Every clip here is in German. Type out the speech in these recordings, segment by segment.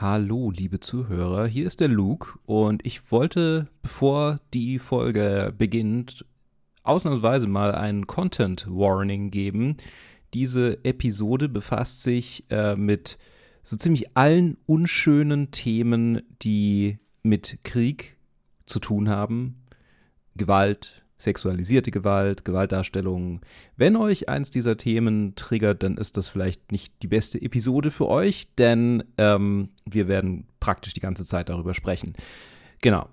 Hallo, liebe Zuhörer, hier ist der Luke und ich wollte, bevor die Folge beginnt, ausnahmsweise mal ein Content Warning geben. Diese Episode befasst sich äh, mit so ziemlich allen unschönen Themen, die mit Krieg zu tun haben. Gewalt, sexualisierte Gewalt, Gewaltdarstellung. Wenn euch eins dieser Themen triggert, dann ist das vielleicht nicht die beste Episode für euch, denn ähm, wir werden praktisch die ganze Zeit darüber sprechen. Genau.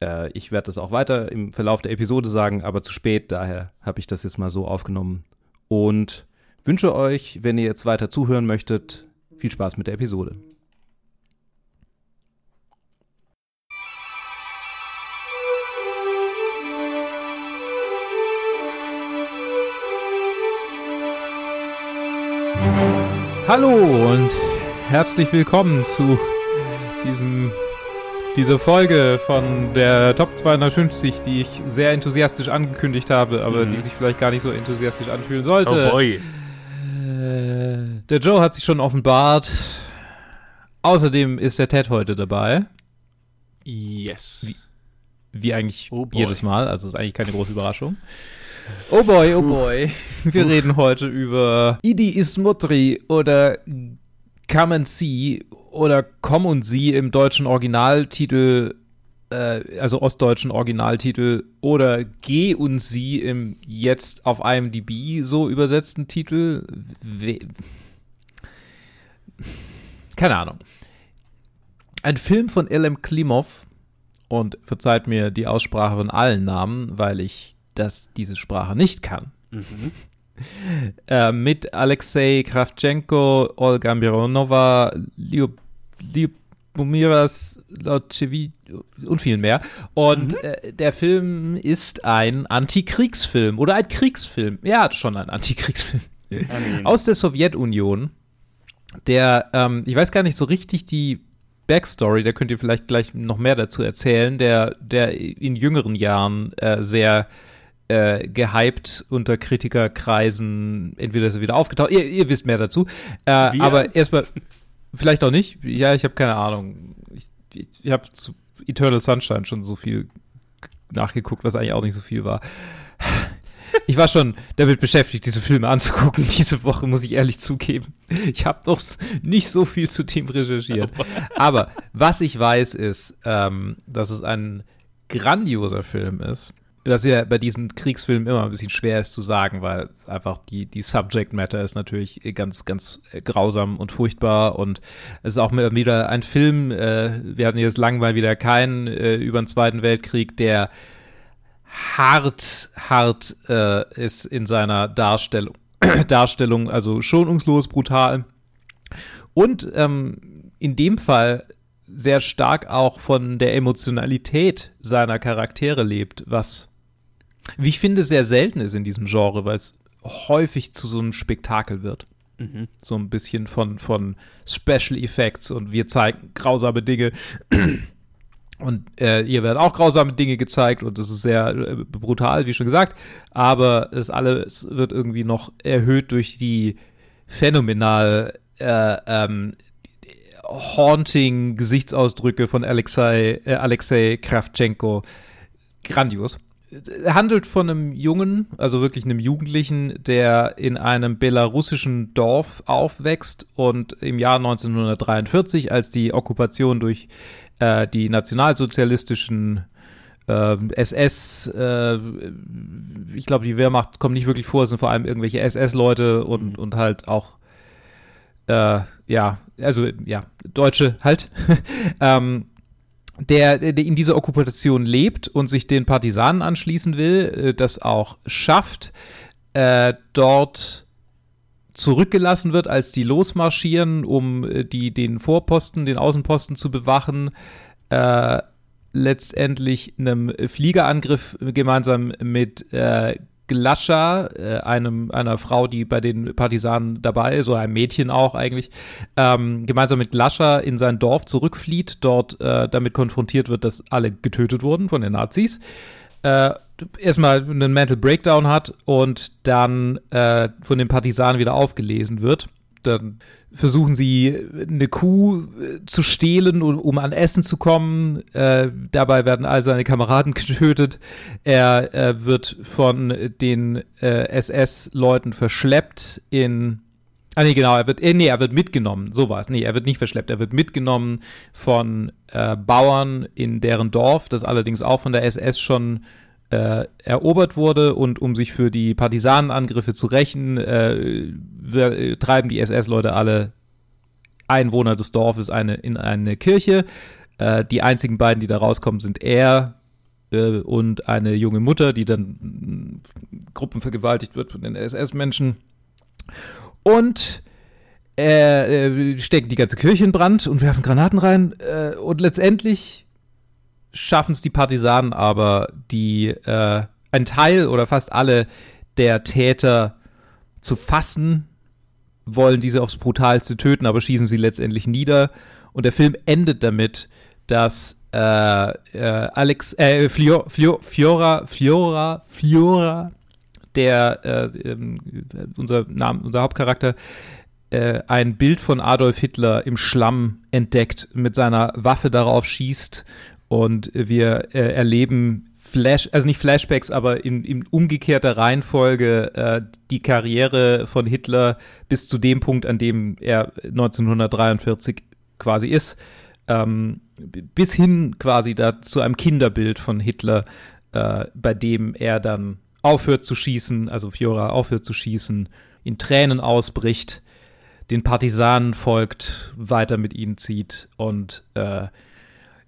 Äh, ich werde das auch weiter im Verlauf der Episode sagen, aber zu spät, daher habe ich das jetzt mal so aufgenommen. Und wünsche euch, wenn ihr jetzt weiter zuhören möchtet, viel Spaß mit der Episode. Hallo und herzlich willkommen zu diesem, dieser Folge von der Top 250, die ich sehr enthusiastisch angekündigt habe, aber mhm. die sich vielleicht gar nicht so enthusiastisch anfühlen sollte. Oh boy. Äh, der Joe hat sich schon offenbart. Außerdem ist der Ted heute dabei. Yes. Wie, wie eigentlich oh jedes Mal, also ist eigentlich keine große Überraschung. Oh boy, oh boy. Wir reden heute über Idi Ismutri oder Come See oder Komm und Sie im deutschen Originaltitel, äh, also ostdeutschen Originaltitel oder Geh und Sie im jetzt auf IMDb so übersetzten Titel. We Keine Ahnung. Ein Film von L.M. Klimov und verzeiht mir die Aussprache von allen Namen, weil ich das diese Sprache nicht kann. Mhm. Äh, mit Alexei Kravchenko, Olga Mironova, Lyubomiras Lotchevi und viel mehr. Und mhm. äh, der Film ist ein Antikriegsfilm oder ein Kriegsfilm. Ja, schon ein Antikriegsfilm. Aus der Sowjetunion. Der, ähm, ich weiß gar nicht so richtig die Backstory, da könnt ihr vielleicht gleich noch mehr dazu erzählen, der, der in jüngeren Jahren äh, sehr äh, gehypt unter Kritikerkreisen. Entweder ist er wieder aufgetaucht, ihr, ihr wisst mehr dazu. Äh, aber erstmal, vielleicht auch nicht. Ja, ich habe keine Ahnung. Ich, ich, ich habe zu Eternal Sunshine schon so viel nachgeguckt, was eigentlich auch nicht so viel war. Ich war schon damit beschäftigt, diese Filme anzugucken. Diese Woche muss ich ehrlich zugeben. Ich habe noch nicht so viel zu dem recherchiert. Aber was ich weiß, ist, ähm, dass es ein grandioser Film ist was ja bei diesen Kriegsfilmen immer ein bisschen schwer ist zu sagen, weil einfach die, die Subject Matter ist natürlich ganz, ganz grausam und furchtbar und es ist auch wieder ein Film, äh, wir hatten jetzt lang mal wieder keinen äh, über den Zweiten Weltkrieg, der hart, hart äh, ist in seiner Darstellung, Darstellung, also schonungslos, brutal. Und ähm, in dem Fall sehr stark auch von der Emotionalität seiner Charaktere lebt, was wie ich finde, sehr selten ist in diesem Genre, weil es häufig zu so einem Spektakel wird. Mhm. So ein bisschen von, von Special Effects und wir zeigen grausame Dinge. Und äh, hier werden auch grausame Dinge gezeigt und es ist sehr äh, brutal, wie schon gesagt. Aber es alles wird irgendwie noch erhöht durch die phänomenal äh, ähm, haunting Gesichtsausdrücke von Alexei, äh, Alexei Kravchenko. Grandios handelt von einem Jungen, also wirklich einem Jugendlichen, der in einem belarussischen Dorf aufwächst und im Jahr 1943, als die Okkupation durch äh, die nationalsozialistischen äh, SS, äh, ich glaube, die Wehrmacht kommt nicht wirklich vor, es sind vor allem irgendwelche SS-Leute und, mhm. und halt auch, äh, ja, also ja, Deutsche halt. ähm, der, der in dieser Okkupation lebt und sich den Partisanen anschließen will, äh, das auch schafft, äh, dort zurückgelassen wird, als die losmarschieren, um äh, die, den Vorposten, den Außenposten zu bewachen, äh, letztendlich einem Fliegerangriff gemeinsam mit äh, Glascha, äh, einem, einer Frau, die bei den Partisanen dabei ist, oder einem Mädchen auch eigentlich, ähm, gemeinsam mit Glascha in sein Dorf zurückflieht, dort äh, damit konfrontiert wird, dass alle getötet wurden von den Nazis. Äh, erstmal einen Mental Breakdown hat und dann äh, von den Partisanen wieder aufgelesen wird. Dann versuchen sie eine Kuh äh, zu stehlen, um, an Essen zu kommen. Äh, dabei werden all seine Kameraden getötet. Er äh, wird von den äh, SS-Leuten verschleppt in Ah nee, genau, er wird, äh, nee, er wird mitgenommen, so war es. Nee, er wird nicht verschleppt, er wird mitgenommen von äh, Bauern in deren Dorf, das allerdings auch von der SS schon äh, erobert wurde und um sich für die Partisanenangriffe zu rächen, äh, wir, äh, treiben die SS-Leute alle Einwohner des Dorfes eine, in eine Kirche. Äh, die einzigen beiden, die da rauskommen, sind er äh, und eine junge Mutter, die dann gruppenvergewaltigt wird von den SS-Menschen. Und äh, stecken die ganze Kirche in Brand und werfen Granaten rein. Und letztendlich schaffen es die Partisanen aber, die äh, ein Teil oder fast alle der Täter zu fassen, wollen diese aufs brutalste töten, aber schießen sie letztendlich nieder. Und der Film endet damit, dass äh, äh, Alex, äh, Fiora, Fiora, Fiora, Fiora, der äh, ähm, unser Name, unser Hauptcharakter, äh, ein Bild von Adolf Hitler im Schlamm entdeckt, mit seiner Waffe darauf schießt und wir äh, erleben Flash, also nicht Flashbacks, aber in, in umgekehrter Reihenfolge äh, die Karriere von Hitler bis zu dem Punkt, an dem er 1943 quasi ist, ähm, bis hin quasi da zu einem Kinderbild von Hitler, äh, bei dem er dann aufhört zu schießen, also Fiora aufhört zu schießen, in Tränen ausbricht, den Partisanen folgt, weiter mit ihnen zieht und äh,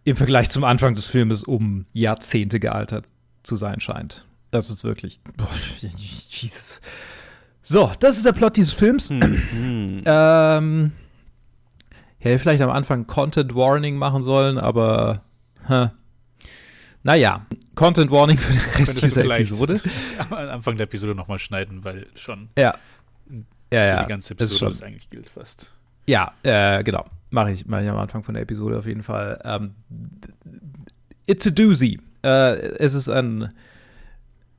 im Vergleich zum Anfang des Filmes um Jahrzehnte gealtert zu sein scheint. Das ist wirklich. Boah, Jesus. So, das ist der Plot dieses Films. Hm. ähm, hätte vielleicht am Anfang Content Warning machen sollen, aber. Huh. Naja, Content Warning für den Rest dieser Episode. Am Anfang der Episode nochmal schneiden, weil schon. Ja. Ja, ja. Die ganze Episode das, das eigentlich gilt fast. Ja, äh, genau. Mache ich, mach ich am Anfang von der Episode auf jeden Fall. Ähm, it's a doozy. Äh, es ist ein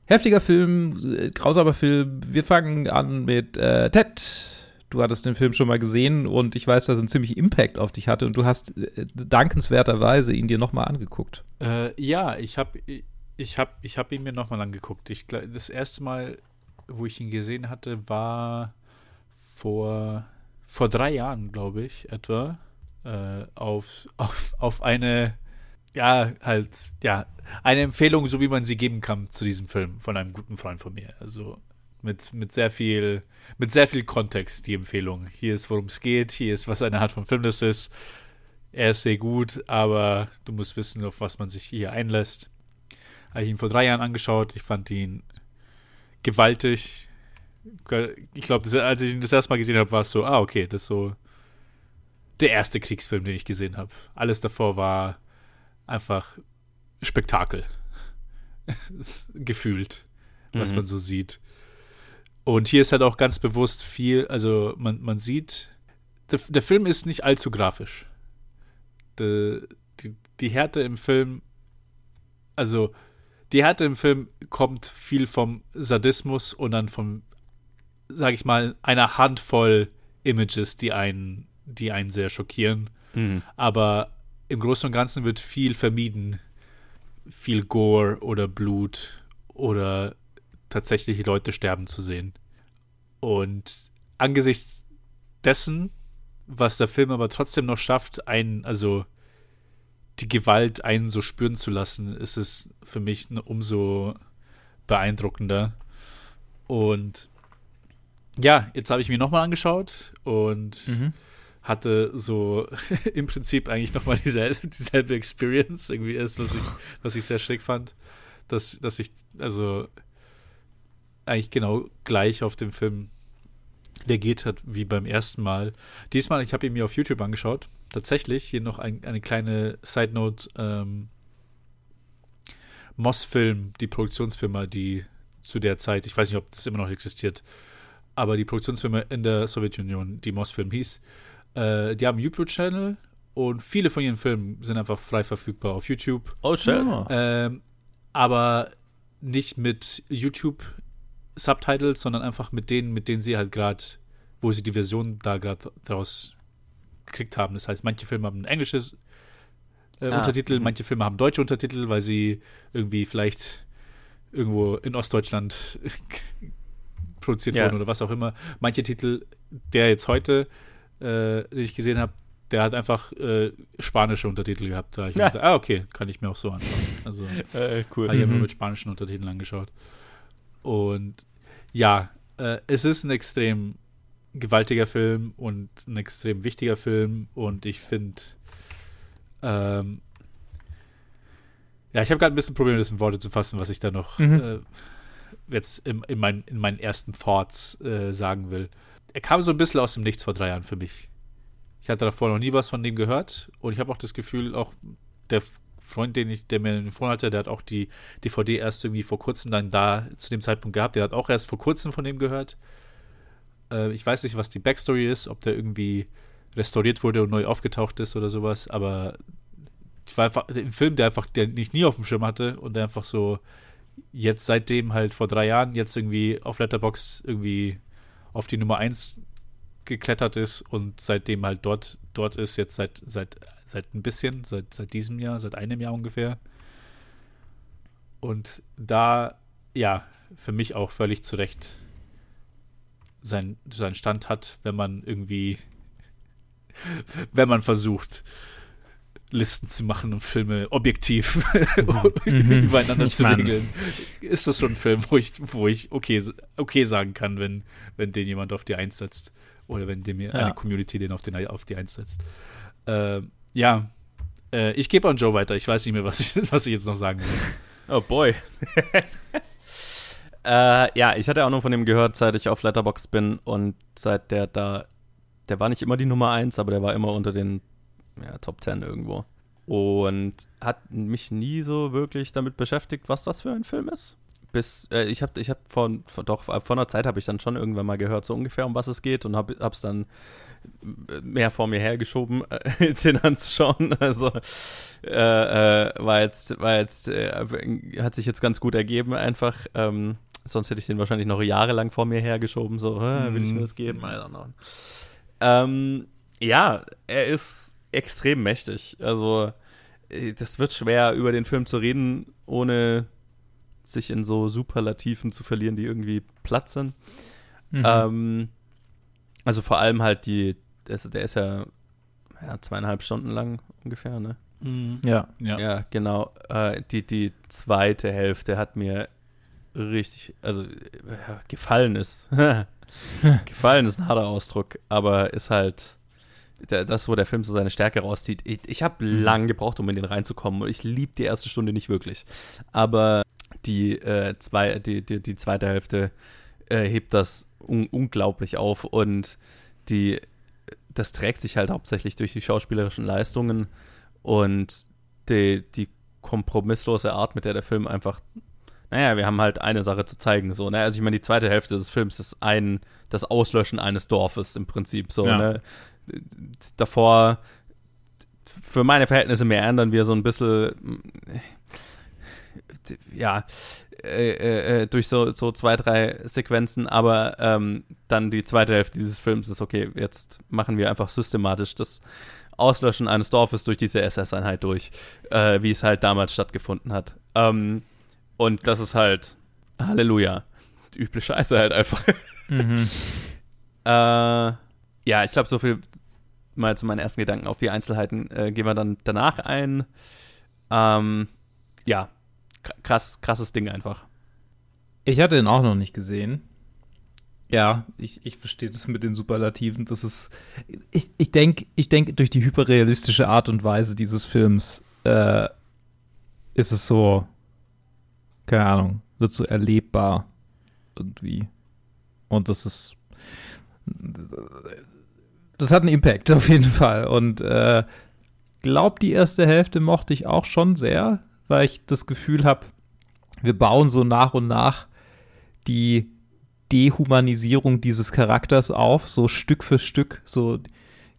heftiger Film, grausamer Film. Wir fangen an mit äh, Ted. Du hattest den Film schon mal gesehen und ich weiß, dass er einen ziemlichen Impact auf dich hatte und du hast äh, dankenswerterweise ihn dir nochmal angeguckt. Äh, ja, ich habe ich hab, ich hab ihn mir nochmal angeguckt. Ich, das erste Mal, wo ich ihn gesehen hatte, war vor vor drei Jahren, glaube ich, etwa, äh, auf, auf, auf eine, ja, halt, ja, eine Empfehlung, so wie man sie geben kann zu diesem Film von einem guten Freund von mir. Also mit, mit sehr viel, mit sehr viel Kontext, die Empfehlung. Hier ist, worum es geht, hier ist, was eine Art von Film das ist. Er ist sehr gut, aber du musst wissen, auf was man sich hier einlässt. Habe ich ihn vor drei Jahren angeschaut. Ich fand ihn gewaltig, ich glaube, als ich ihn das erste Mal gesehen habe, war es so, ah, okay, das ist so der erste Kriegsfilm, den ich gesehen habe. Alles davor war einfach Spektakel. Gefühlt, was mhm. man so sieht. Und hier ist halt auch ganz bewusst viel, also man, man sieht, der, der Film ist nicht allzu grafisch. Die, die, die Härte im Film, also die Härte im Film kommt viel vom Sadismus und dann vom sag ich mal, einer Handvoll Images, die einen, die einen sehr schockieren. Mhm. Aber im Großen und Ganzen wird viel vermieden. Viel Gore oder Blut oder tatsächlich Leute sterben zu sehen. Und angesichts dessen, was der Film aber trotzdem noch schafft, einen, also die Gewalt einen so spüren zu lassen, ist es für mich umso beeindruckender. Und ja, jetzt habe ich mir nochmal angeschaut und mhm. hatte so im Prinzip eigentlich nochmal dieselbe, dieselbe Experience. Irgendwie ist, was ich, was ich sehr schick fand. Dass, dass ich, also eigentlich genau gleich auf dem Film reagiert hat wie beim ersten Mal. Diesmal, ich habe ihn mir auf YouTube angeschaut. Tatsächlich, hier noch ein, eine kleine Side Note. Ähm, Moss-Film, die Produktionsfirma, die zu der Zeit, ich weiß nicht, ob das immer noch existiert, aber die Produktionsfirma in der Sowjetunion, die Mosfilm hieß, äh, die haben einen YouTube-Channel und viele von ihren Filmen sind einfach frei verfügbar auf YouTube. Oh, schön. Oh. Ähm, aber nicht mit YouTube-Subtitles, sondern einfach mit denen, mit denen sie halt gerade wo sie die Version da gerade draus gekriegt haben. Das heißt, manche Filme haben ein englisches äh, ah. Untertitel, mhm. manche Filme haben deutsche Untertitel, weil sie irgendwie vielleicht irgendwo in Ostdeutschland produziert ja. wurden oder was auch immer. Manche Titel, der jetzt heute, äh, den ich gesehen habe, der hat einfach äh, spanische Untertitel gehabt. Da ich ja. gesagt, ah, okay, kann ich mir auch so anschauen. Also äh, cool. habe ich mhm. immer mit spanischen Untertiteln angeschaut. Und ja, äh, es ist ein extrem gewaltiger Film und ein extrem wichtiger Film und ich finde, ähm, ja, ich habe gerade ein bisschen Probleme, das in Worte zu fassen, was ich da noch mhm. äh, jetzt in, in, mein, in meinen ersten Thoughts äh, sagen will. Er kam so ein bisschen aus dem Nichts vor drei Jahren für mich. Ich hatte davor noch nie was von dem gehört und ich habe auch das Gefühl, auch der Freund, den ich, der mir empfohlen hatte, der hat auch die DVD erst irgendwie vor kurzem dann da zu dem Zeitpunkt gehabt. Der hat auch erst vor kurzem von dem gehört. Äh, ich weiß nicht, was die Backstory ist, ob der irgendwie restauriert wurde und neu aufgetaucht ist oder sowas, aber ich war einfach ein Film, der einfach, der ich nie auf dem Schirm hatte und der einfach so jetzt seitdem halt vor drei Jahren jetzt irgendwie auf Letterbox irgendwie auf die Nummer 1 geklettert ist und seitdem halt dort, dort ist, jetzt seit, seit, seit ein bisschen, seit, seit diesem Jahr, seit einem Jahr ungefähr. Und da, ja, für mich auch völlig zu Recht sein, seinen Stand hat, wenn man irgendwie, wenn man versucht, Listen zu machen und Filme objektiv mhm. übereinander ich zu regeln, ist das schon ein Film, wo ich, wo ich okay, okay sagen kann, wenn, wenn den jemand auf die Eins setzt. Oder wenn dem ja. eine Community den auf, den auf die Eins setzt. Äh, ja, äh, ich gebe an Joe weiter. Ich weiß nicht mehr, was ich, was ich jetzt noch sagen will. Oh boy. äh, ja, ich hatte auch nur von dem gehört, seit ich auf Letterbox bin und seit der da, der war nicht immer die Nummer 1, aber der war immer unter den ja, Top 10 irgendwo. Und hat mich nie so wirklich damit beschäftigt, was das für ein Film ist. Bis, äh, ich habe ich hab vor, vor, doch, vor einer Zeit habe ich dann schon irgendwann mal gehört, so ungefähr, um was es geht und habe es dann mehr vor mir hergeschoben, äh, den anzuschauen. Also äh, äh, war jetzt, war jetzt, äh, hat sich jetzt ganz gut ergeben einfach. Ähm, sonst hätte ich den wahrscheinlich noch jahrelang vor mir hergeschoben, so, will ich mir das geben? I don't know. Ähm, ja, er ist extrem mächtig. Also, äh, das wird schwer, über den Film zu reden, ohne sich in so Superlativen zu verlieren, die irgendwie platt sind. Mhm. Ähm, also vor allem halt die, der ist, der ist ja, ja, zweieinhalb Stunden lang ungefähr, ne? Mhm. Ja. ja. Ja, genau. Äh, die, die zweite Hälfte hat mir richtig, also ja, gefallen ist. gefallen ist ein harter Ausdruck, aber ist halt das, wo der Film so seine Stärke rauszieht. Ich, ich habe mhm. lang gebraucht, um in den reinzukommen und ich liebe die erste Stunde nicht wirklich. Aber die, äh, zwei, die, die, die zweite Hälfte äh, hebt das un unglaublich auf und die, das trägt sich halt hauptsächlich durch die schauspielerischen Leistungen und die, die kompromisslose Art, mit der der Film einfach naja, wir haben halt eine Sache zu zeigen. So, ne? Also ich meine, die zweite Hälfte des Films ist ein, das Auslöschen eines Dorfes im Prinzip. So, ja. ne? Davor für meine Verhältnisse mehr ändern wir so ein bisschen, ja, äh, äh, äh, durch so, so zwei, drei Sequenzen, aber ähm, dann die zweite Hälfte dieses Films ist, okay, jetzt machen wir einfach systematisch das Auslöschen eines Dorfes durch diese SS-Einheit durch, äh, wie es halt damals stattgefunden hat. Ähm, und das ist halt, Halleluja, die üble Scheiße halt einfach. Mhm. äh, ja, ich glaube, so viel mal zu meinen ersten Gedanken. Auf die Einzelheiten äh, gehen wir dann danach ein. Ähm, ja, krass, krasses Ding einfach. Ich hatte ihn auch noch nicht gesehen. Ja, ich, ich verstehe das mit den Superlativen. Das ist, ich, ich denke, ich denk, durch die hyperrealistische Art und Weise dieses Films äh, ist es so, keine Ahnung, wird so erlebbar irgendwie. Und das ist das hat einen Impact auf jeden Fall. Und äh, glaub, die erste Hälfte mochte ich auch schon sehr, weil ich das Gefühl habe, wir bauen so nach und nach die Dehumanisierung dieses Charakters auf, so Stück für Stück, so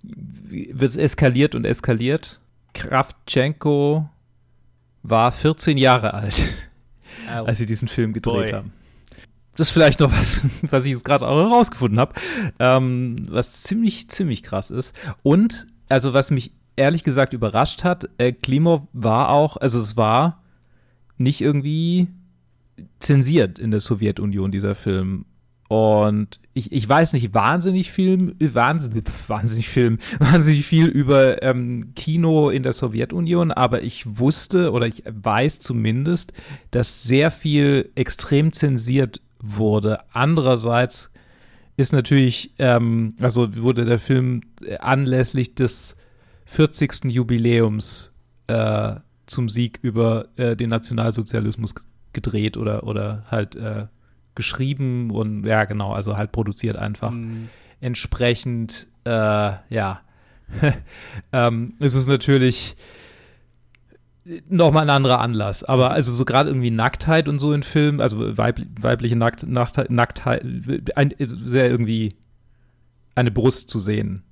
wird es eskaliert und eskaliert. Kraftchenko war 14 Jahre alt, als sie diesen Film gedreht Boy. haben. Das ist vielleicht noch was, was ich jetzt gerade auch herausgefunden habe, ähm, was ziemlich, ziemlich krass ist. Und, also was mich ehrlich gesagt überrascht hat, äh, Klimov war auch, also es war nicht irgendwie zensiert in der Sowjetunion, dieser Film. Und ich, ich weiß nicht wahnsinnig viel, wahnsinnig, wahnsinnig Film, wahnsinnig viel über ähm, Kino in der Sowjetunion, aber ich wusste oder ich weiß zumindest, dass sehr viel extrem zensiert wurde. Andererseits ist natürlich, ähm, also wurde der Film anlässlich des 40. Jubiläums äh, zum Sieg über äh, den Nationalsozialismus gedreht oder, oder halt äh, geschrieben und ja, genau, also halt produziert einfach. Mhm. Entsprechend, äh, ja, ähm, ist es natürlich nochmal ein anderer Anlass. Aber also so gerade irgendwie Nacktheit und so in Filmen, also weib, weibliche Nackt, Nacktheit, Nacktheit ein, sehr irgendwie eine Brust zu sehen.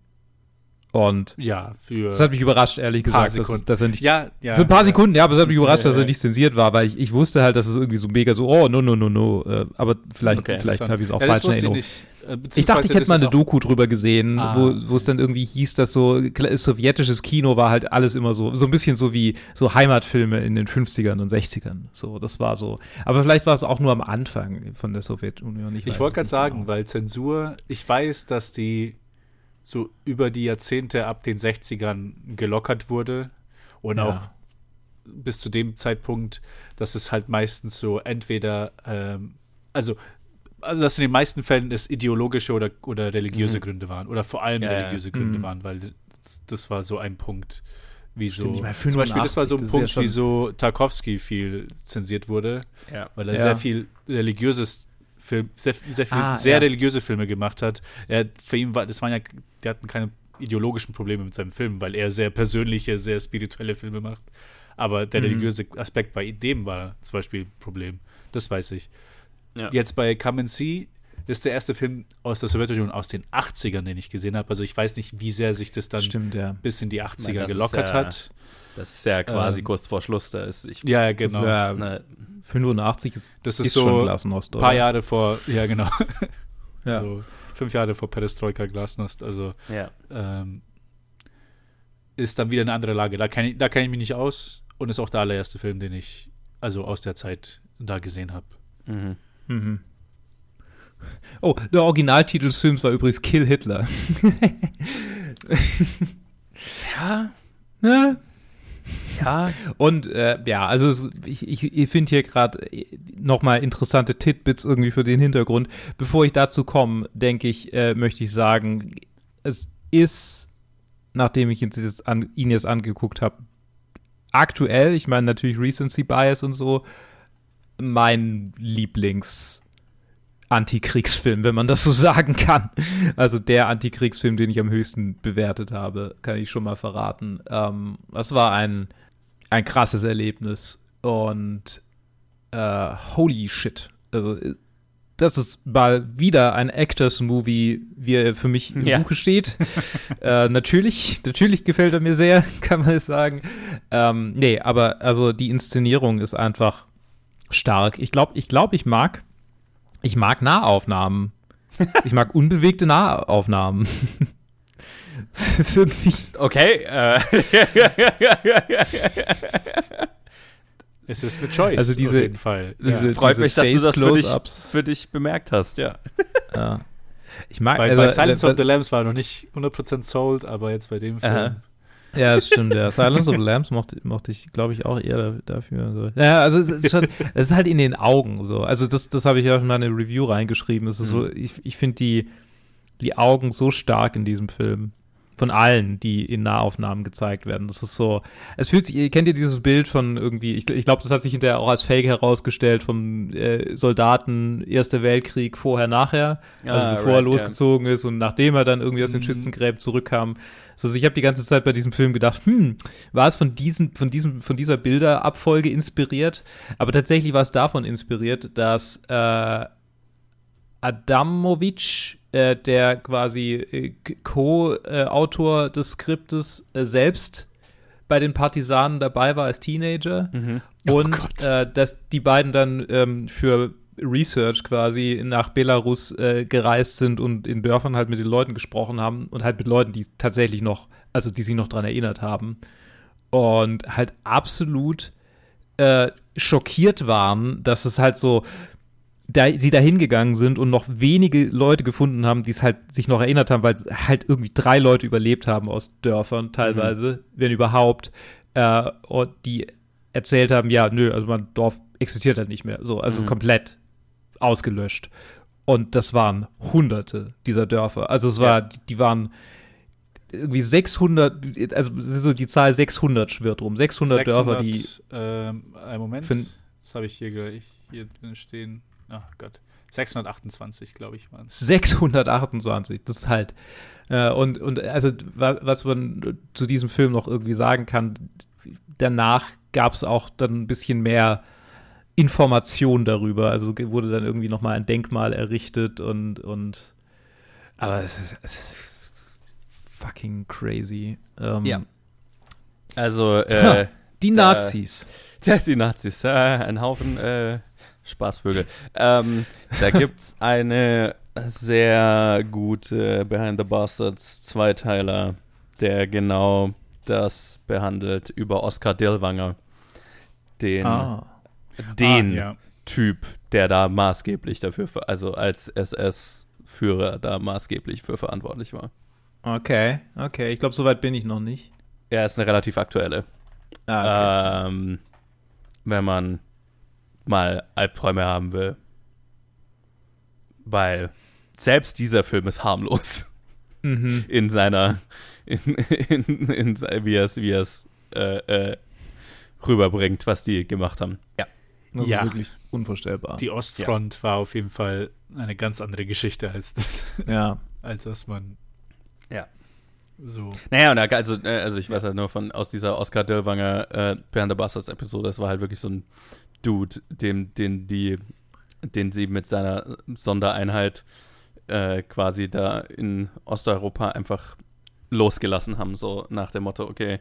Und ja, für das hat mich überrascht, ehrlich gesagt, dass, dass, er nicht ja, ja, für ein paar Sekunden, ja, aber es hat mich überrascht, dass er nicht zensiert war, weil ich, ich wusste halt, dass es irgendwie so mega so, oh, no, no, no, no, äh, aber vielleicht, okay, vielleicht habe ich es auch falsch in Erinnerung. Äh, ich dachte, ich hätte mal eine Doku drüber gesehen, ah. wo es dann irgendwie hieß, dass so sowjetisches Kino war halt alles immer so, so ein bisschen so wie so Heimatfilme in den 50ern und 60ern. So, das war so. Aber vielleicht war es auch nur am Anfang von der Sowjetunion. Ich, ich wollte gerade sagen, genau. weil Zensur, ich weiß, dass die so über die Jahrzehnte ab den 60ern gelockert wurde und ja. auch bis zu dem Zeitpunkt, dass es halt meistens so entweder, ähm, also, also, dass in den meisten Fällen es ideologische oder, oder religiöse mhm. Gründe waren oder vor allem ja, religiöse ja. Gründe mhm. waren, weil das, das, war so ein Punkt, wieso. Stimmt, meine, zum Beispiel, das war so ein Punkt, wieso Tarkovsky viel zensiert wurde, weil er sehr viel religiöses Film, sehr, sehr, viel, ah, sehr religiöse Filme gemacht hat. Er, für ihn war, das waren ja der hatten keine ideologischen Probleme mit seinem Film, weil er sehr persönliche, sehr spirituelle Filme macht. Aber der mhm. religiöse Aspekt bei dem war zum Beispiel ein Problem. Das weiß ich. Ja. Jetzt bei Come and See ist der erste Film aus der Sowjetunion aus den 80ern, den ich gesehen habe. Also ich weiß nicht, wie sehr sich das dann Stimmt, ja. bis in die 80er meine, gelockert ja, hat. Das ist ja quasi ähm, kurz vor Schluss. Da ist ich, ja, genau. Ja, ne, 85 ist, das ist, ist so ein paar Jahre vor, ja genau. Ja. So, fünf Jahre vor Perestroika Glasnost. Also ja. ähm, ist dann wieder eine andere Lage. Da kenne ich, kenn ich mich nicht aus und ist auch der allererste Film, den ich also aus der Zeit da gesehen habe. Mhm. Mhm. Oh, der Originaltitel des Films war übrigens Kill Hitler. ja. ja. Ja. Und äh, ja, also es, ich, ich, ich finde hier gerade äh, nochmal interessante Titbits irgendwie für den Hintergrund. Bevor ich dazu komme, denke ich, äh, möchte ich sagen, es ist, nachdem ich jetzt, an, ihn jetzt angeguckt habe, aktuell, ich meine natürlich Recency Bias und so, mein Lieblings- Antikriegsfilm, wenn man das so sagen kann. Also der Antikriegsfilm, den ich am höchsten bewertet habe, kann ich schon mal verraten. Ähm, das war ein, ein krasses Erlebnis und äh, holy shit. Also das ist mal wieder ein Actors-Movie, wie er für mich im ja. Buche steht. äh, natürlich, natürlich gefällt er mir sehr, kann man es sagen. Ähm, nee, aber also die Inszenierung ist einfach stark. Ich glaube, ich glaube, ich mag ich mag Nahaufnahmen. Ich mag unbewegte Nahaufnahmen. das ist irgendwie. Okay. Äh. es ist eine Choice. Also diese, auf jeden Fall. Diese, ja. Freut diese mich, dass du das für dich, für dich, bemerkt hast, ja. ja. Ich mag, bei, also, bei Silence äh, of the Lambs war noch nicht 100% sold, aber jetzt bei dem Film. Aha. Ja, das stimmt, ja. Silence of the Lambs mochte, mochte ich, glaube ich, auch eher dafür. So. Ja, also es ist schon, es ist halt in den Augen so. Also das, das habe ich ja schon mal in eine Review reingeschrieben. Es ist mhm. so, ich, ich finde die, die Augen so stark in diesem Film von allen, die in Nahaufnahmen gezeigt werden. Das ist so, es fühlt sich, kennt ihr dieses Bild von irgendwie, ich, ich glaube, das hat sich hinterher auch als Fake herausgestellt vom äh, Soldaten Erster Weltkrieg vorher, nachher, also bevor right, er losgezogen yeah. ist und nachdem er dann irgendwie aus den mhm. Schützengräben zurückkam. So, also ich habe die ganze Zeit bei diesem Film gedacht, hm, war es von diesem, von diesem, von dieser Bilderabfolge inspiriert? Aber tatsächlich war es davon inspiriert, dass äh, Adamovic äh, der quasi äh, Co-Autor des Skriptes äh, selbst bei den Partisanen dabei war als Teenager mhm. oh und äh, dass die beiden dann ähm, für Research quasi nach Belarus äh, gereist sind und in Dörfern halt mit den Leuten gesprochen haben und halt mit Leuten, die tatsächlich noch, also die sich noch dran erinnert haben und halt absolut äh, schockiert waren, dass es halt so, da sie da hingegangen sind und noch wenige Leute gefunden haben, die es halt sich noch erinnert haben, weil halt irgendwie drei Leute überlebt haben aus Dörfern teilweise, mhm. wenn überhaupt, äh, und die erzählt haben, ja, nö, also mein Dorf existiert halt nicht mehr, so, also mhm. komplett ausgelöscht. Und das waren Hunderte dieser Dörfer. Also es war, ja. die, die waren irgendwie 600, also so die Zahl 600 schwirrt rum. 600, 600 Dörfer, die. Ähm, einen Moment, das habe ich hier gleich hier drin stehen. Ach Gott. 628, glaube ich, waren es. 628, das ist halt. Äh, und, und also, was man zu diesem Film noch irgendwie sagen kann, danach gab es auch dann ein bisschen mehr Information darüber. Also wurde dann irgendwie nochmal ein Denkmal errichtet und, und aber es ist, es ist fucking crazy. Ähm, ja. Also, äh, die Nazis. Ja, die Nazis, äh, ein Haufen äh, Spaßvögel. Ähm, da gibt es eine sehr gute Behind the Bastards Zweiteiler, der genau das behandelt über Oscar Dillwanger. Den, ah. den ah, ja. Typ, der da maßgeblich dafür, also als SS-Führer da maßgeblich für verantwortlich war. Okay, okay. Ich glaube, soweit bin ich noch nicht. Er ist eine relativ aktuelle. Ah, okay. ähm, wenn man mal Albträume haben will. Weil selbst dieser Film ist harmlos. Mhm. In seiner, in, in, in, in, wie er es, wie äh, äh, rüberbringt, was die gemacht haben. Ja. Das ja. ist wirklich unvorstellbar. Die Ostfront ja. war auf jeden Fall eine ganz andere Geschichte als das. Ja. als was man. Ja. So. Naja, und also, äh, also ich weiß halt nur von aus dieser Oscar Dillwanger äh, Behind the Bastards Episode, das war halt wirklich so ein Dude, dem, den die, den sie mit seiner Sondereinheit äh, quasi da in Osteuropa einfach losgelassen haben, so nach dem Motto, okay,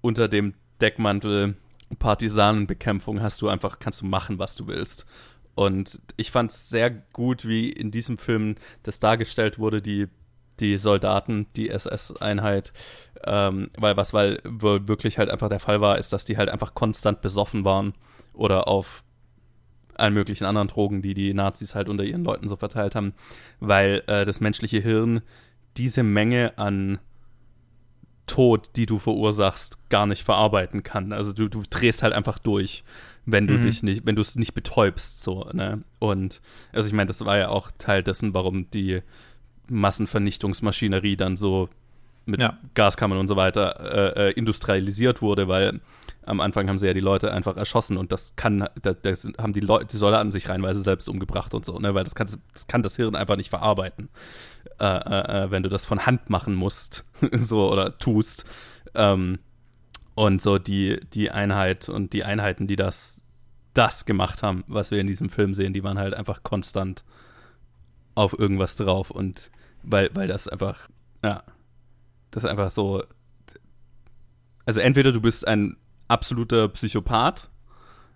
unter dem Deckmantel Partisanenbekämpfung hast du einfach, kannst du machen, was du willst. Und ich fand es sehr gut, wie in diesem Film das dargestellt wurde, die, die Soldaten, die SS-Einheit, ähm, weil was weil wirklich halt einfach der Fall war, ist, dass die halt einfach konstant besoffen waren oder auf allen möglichen anderen Drogen, die die Nazis halt unter ihren Leuten so verteilt haben, weil äh, das menschliche Hirn diese Menge an Tod, die du verursachst, gar nicht verarbeiten kann. Also du, du drehst halt einfach durch, wenn du mhm. dich nicht, wenn du es nicht betäubst, so, ne? Und also ich meine, das war ja auch Teil dessen, warum die Massenvernichtungsmaschinerie dann so mit ja. Gaskammern und so weiter äh, äh, industrialisiert wurde, weil am Anfang haben sie ja die Leute einfach erschossen und das kann, das, das haben die Leute, die Soldaten sich reinweise selbst umgebracht und so, ne, weil das kann das, kann das Hirn einfach nicht verarbeiten, äh, äh, äh wenn du das von Hand machen musst, so oder tust. Ähm, und so die, die Einheit und die Einheiten, die das, das gemacht haben, was wir in diesem Film sehen, die waren halt einfach konstant auf irgendwas drauf und weil, weil das einfach, ja, das ist einfach so. Also entweder du bist ein absoluter Psychopath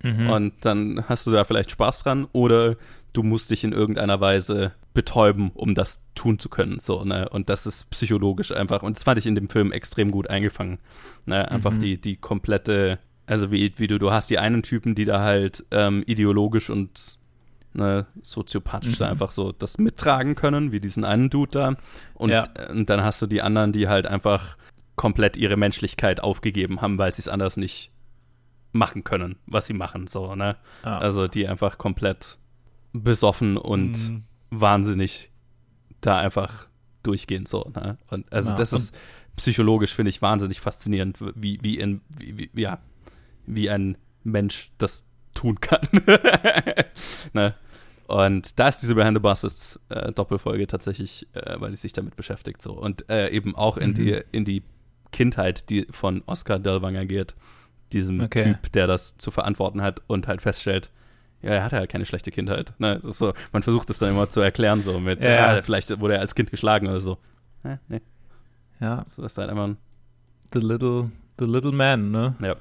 mhm. und dann hast du da vielleicht Spaß dran, oder du musst dich in irgendeiner Weise betäuben, um das tun zu können. So, ne? Und das ist psychologisch einfach. Und das fand ich in dem Film extrem gut eingefangen. Ne? Einfach mhm. die, die komplette, also wie, wie du, du hast die einen Typen, die da halt ähm, ideologisch und ne, soziopathisch mhm. da einfach so das mittragen können, wie diesen einen Dude da. Und, ja. und dann hast du die anderen, die halt einfach komplett ihre Menschlichkeit aufgegeben haben, weil sie es anders nicht machen können, was sie machen, so, ne? Ah. Also die einfach komplett besoffen und mhm. wahnsinnig da einfach durchgehen, so, ne? Und also ja. das ist psychologisch, finde ich, wahnsinnig faszinierend, wie, wie, in, wie, wie, ja, wie ein Mensch das tun kann. ne? Und da ist diese Behind the Buses äh, Doppelfolge tatsächlich, äh, weil sie sich damit beschäftigt so und äh, eben auch in mhm. die in die Kindheit, die von Oscar Delwanger geht, diesem okay. Typ, der das zu verantworten hat und halt feststellt, ja, er hatte halt keine schlechte Kindheit. Ne? Das ist so, man versucht das dann immer zu erklären, so mit, ja, ja vielleicht wurde er als Kind geschlagen oder so. Hä? Nee. Ja. So, das ist halt einfach ein The Little, the little Man, ne? Ja.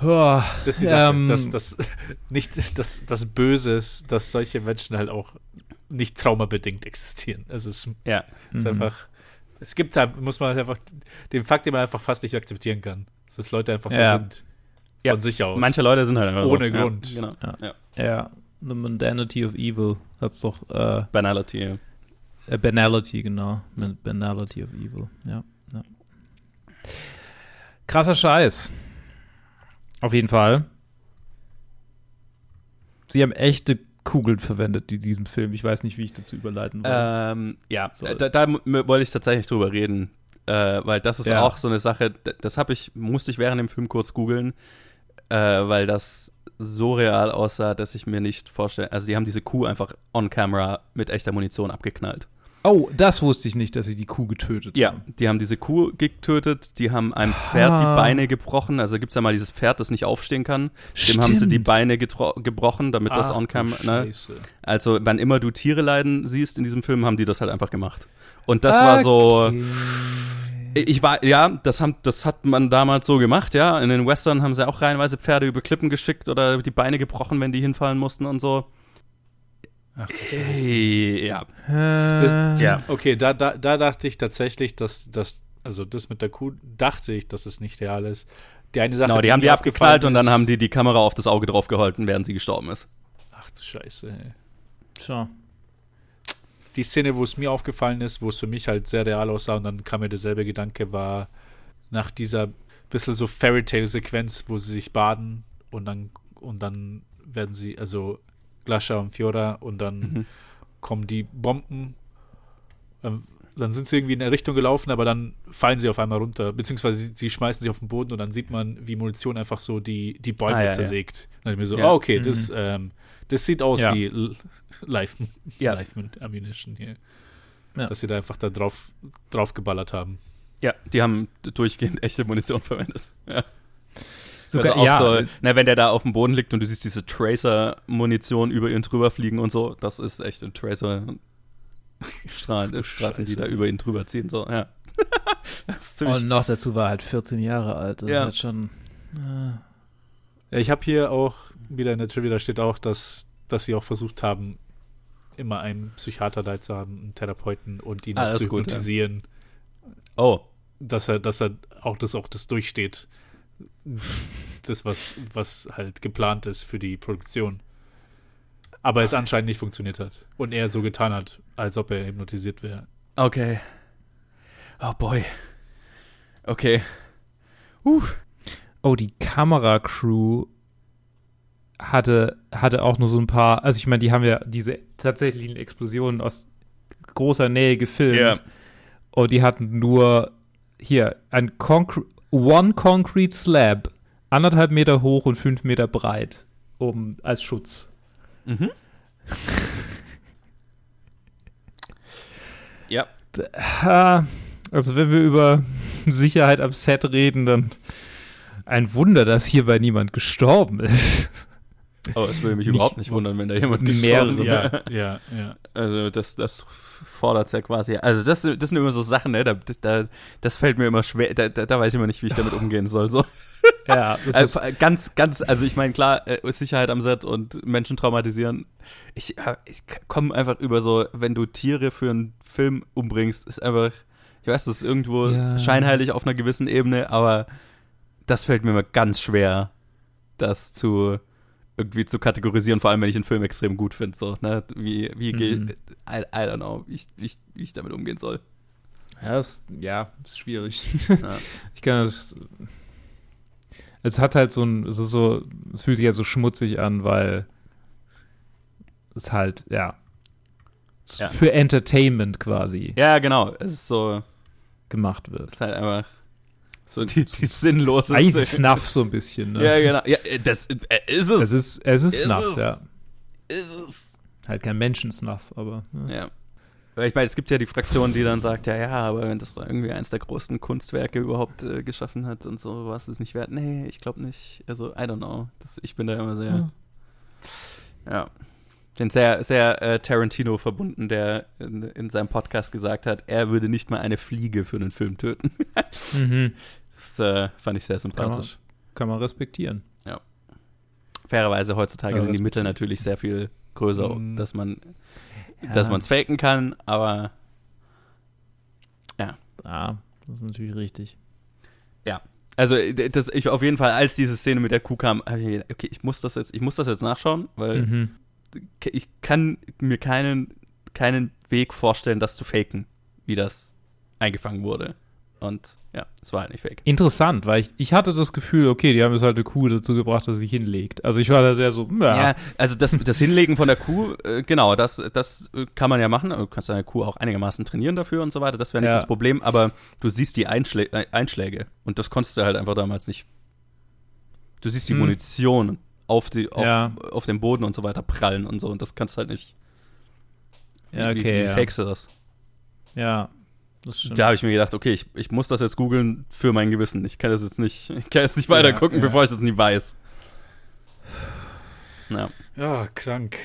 Oh, Das ist die Sache, ähm, dass das nicht das, das Böse ist, dass solche Menschen halt auch nicht traumabedingt existieren. Also es Ja. ist Mhm. einfach, es gibt halt, muss man halt einfach den Fakt, den man einfach fast nicht akzeptieren kann. Dass das Leute einfach so Ja. sind von Ja, sich aus. Manche Leute sind halt einfach Ohne so. Grund. Ja, genau. Ja. Ja. Ja, The Mundanity of Evil. Hat's doch, äh, Banality. Ja. äh, Banality, genau. Banality of Evil, ja. ja. Krasser Scheiß. Auf jeden Fall. Sie haben echte Kugeln verwendet in diesem Film. Ich weiß nicht, wie ich dazu überleiten will. Ähm, ja, So. da, da wollte ich tatsächlich drüber reden, äh, weil das ist Ja. auch so eine Sache, das habe ich, musste ich während dem Film kurz googeln, äh, weil das so real aussah, dass ich mir nicht vorstelle, also die haben diese Kuh einfach on camera mit echter Munition abgeknallt. Oh, das wusste ich nicht, dass sie die Kuh getötet Ja, haben. die haben diese Kuh getötet, die haben einem Pferd Ah. die Beine gebrochen, also gibt es ja mal dieses Pferd, das nicht aufstehen kann, dem haben sie die Stimmt. Beine gebrochen, damit das Ach, on du camera, ne? Also, wann immer du Tiere leiden siehst in diesem Film, haben die das halt einfach gemacht. Und das war so. Okay. Ich war, ja, das, haben, das hat man damals so gemacht, ja. In den Western haben sie auch reihenweise Pferde über Klippen geschickt oder die Beine gebrochen, wenn die hinfallen mussten und so. Ach, Hey, ja. Das- Äh, Ja. Okay, da, da, da dachte ich tatsächlich, dass das, also das mit der Kuh, dachte ich, dass es nicht real ist. Die eine Sache, Genau, die haben die abgeknallt und dann haben die die Kamera auf das Auge drauf gehalten, während sie gestorben ist. Ach du Scheiße, ey. Schau. Die Szene, wo es mir aufgefallen ist, wo es für mich halt sehr real aussah und dann kam mir derselbe Gedanke, war nach dieser bisschen so Fairy Tale Sequenz, wo sie sich baden und dann und dann werden sie, also Glasha und Fiora und dann Mhm. kommen die Bomben. Ähm, Dann sind sie irgendwie in eine Richtung gelaufen, aber dann fallen sie auf einmal runter, beziehungsweise sie, sie schmeißen sich auf den Boden und dann sieht man, wie Munition einfach so die, die Bäume Ah, ja, ja. zersägt. Dann dachte ich mir so, Ja. ah, okay, Mhm. das, ähm, das sieht aus Ja. wie L- Live, Ja. Live Ammunition hier. Ja. Dass sie da einfach da drauf, drauf geballert haben. Ja, die haben durchgehend echte Munition verwendet. Ja. Sogar- also auch ja. so, na, wenn der da auf dem Boden liegt und du siehst diese Tracer-Munition über ihn drüber fliegen und so, das ist echt ein Tracer-Strahlen, du Streifen, die da über ihn drüber ziehen. So, ja. das ist ziemlich, Und noch dazu war er halt 14 Jahre alt. Das Ja. ist halt schon. Äh, ich habe hier auch, wieder in der Trivia, da steht auch, dass, dass sie auch versucht haben, immer einen Psychiater da zu haben, einen Therapeuten und ihn Ah, zu gut, ja. hypnotisieren, oh, dass er, dass er auch das auch das durchsteht. Das, was, was halt geplant ist für die Produktion. Aber es anscheinend nicht funktioniert hat. Und er so getan hat, als ob er hypnotisiert wäre. okay. Oh boy. Okay. Oh, die Kameracrew hatte, hatte auch nur so ein paar. Also, ich meine, die haben ja diese tatsächlichen Explosionen aus großer Nähe gefilmt. Ja. Und die hatten nur hier ein Concre One Concrete Slab, anderthalb Meter hoch und fünf Meter breit, um als Schutz. Mhm. ja. Ha, Also, wenn wir über Sicherheit am Set reden, dann ein Wunder, dass hierbei niemand gestorben ist. Aber es würde mich Nicht- überhaupt nicht wundern, wenn da jemand gestorben wäre. Ja, ja, ja. Also das, das fordert ja quasi. Also das, das sind immer so Sachen, ne? Da, das, da, das fällt mir immer schwer. Da, da, da weiß ich immer nicht, wie ich damit umgehen soll. So. Ja, Also, ganz, ganz, also ich meine, klar, äh, Sicherheit am Set und Menschen traumatisieren. Ich, äh, ich komme einfach über so, wenn du Tiere für einen Film umbringst, ist einfach, ich weiß, das ist irgendwo Ja. scheinheilig auf einer gewissen Ebene, aber das fällt mir immer ganz schwer, das zu irgendwie zu kategorisieren, vor allem wenn ich einen Film extrem gut finde. So, ne? Wie, wie Mhm. I, I don't know, wie ich, wie, ich, wie ich damit umgehen soll. Ja, ist, ja, ist schwierig. Ja. Ich kann das. Es hat halt so ein, es ist so, es fühlt sich ja so schmutzig an, weil es halt, ja, Ja. für Entertainment quasi Ja, genau. Es ist so, gemacht es wird. ist halt einfach so die, die sinnlose Snuff so ein bisschen, ne? Ja, genau. Ja, das äh, ist es. Es ist, es ist Ist Snuff, es. ja. Ist es. Halt kein Menschensnuff, aber. ne? Ja. Ich meine, es gibt ja die Fraktion, die dann sagt, ja, ja, aber wenn das da irgendwie eins der größten Kunstwerke überhaupt äh, geschaffen hat und so, was ist nicht wert? Nee, ich glaube nicht. Also, I don't know. Das, ich bin da immer sehr, Ja. ja. Den sehr, sehr äh, Tarantino verbunden, der in, in seinem Podcast gesagt hat, er würde nicht mal eine Fliege für einen Film töten. Mhm. Das äh, fand ich sehr sympathisch. kann man respektieren. Ja. Fairerweise heutzutage Ja, sind die Mittel natürlich sehr viel größer, Mhm. dass man Ja. dass man es faken kann, aber Ja, das ist natürlich richtig. also d- das, ich auf jeden Fall, als diese Szene mit der Kuh kam, habe ich mir gedacht, okay, ich muss das jetzt, ich muss das jetzt nachschauen, weil Mhm. Ich kann mir keinen, keinen Weg vorstellen, das zu faken, wie das eingefangen wurde. Und ja, es war halt nicht fake. Interessant, weil ich, ich hatte das Gefühl, okay, die haben jetzt halt eine Kuh dazu gebracht, dass sie sich hinlegt. Also ich war da sehr so, ja, Ja, also das, das Hinlegen von der Kuh, äh, genau, das, das äh, kann man ja machen. Du kannst deine Kuh auch einigermaßen trainieren dafür und so weiter. Das wäre nicht Ja. das Problem, aber du siehst die Einschlä äh, Einschläge und das konntest du halt einfach damals nicht. Du siehst die Hm. Munition auf, die, auf, Ja. auf dem Boden und so weiter prallen und so und das kannst du halt nicht. ja wie, okay, wie ja. fakest du das? ja, das. Da habe ich mir gedacht, okay, ich, ich muss das jetzt googeln für mein Gewissen. Ich kann das jetzt nicht, ich kann jetzt nicht weiter gucken, ja. bevor ich das nie weiß. Ja. Ja, krank.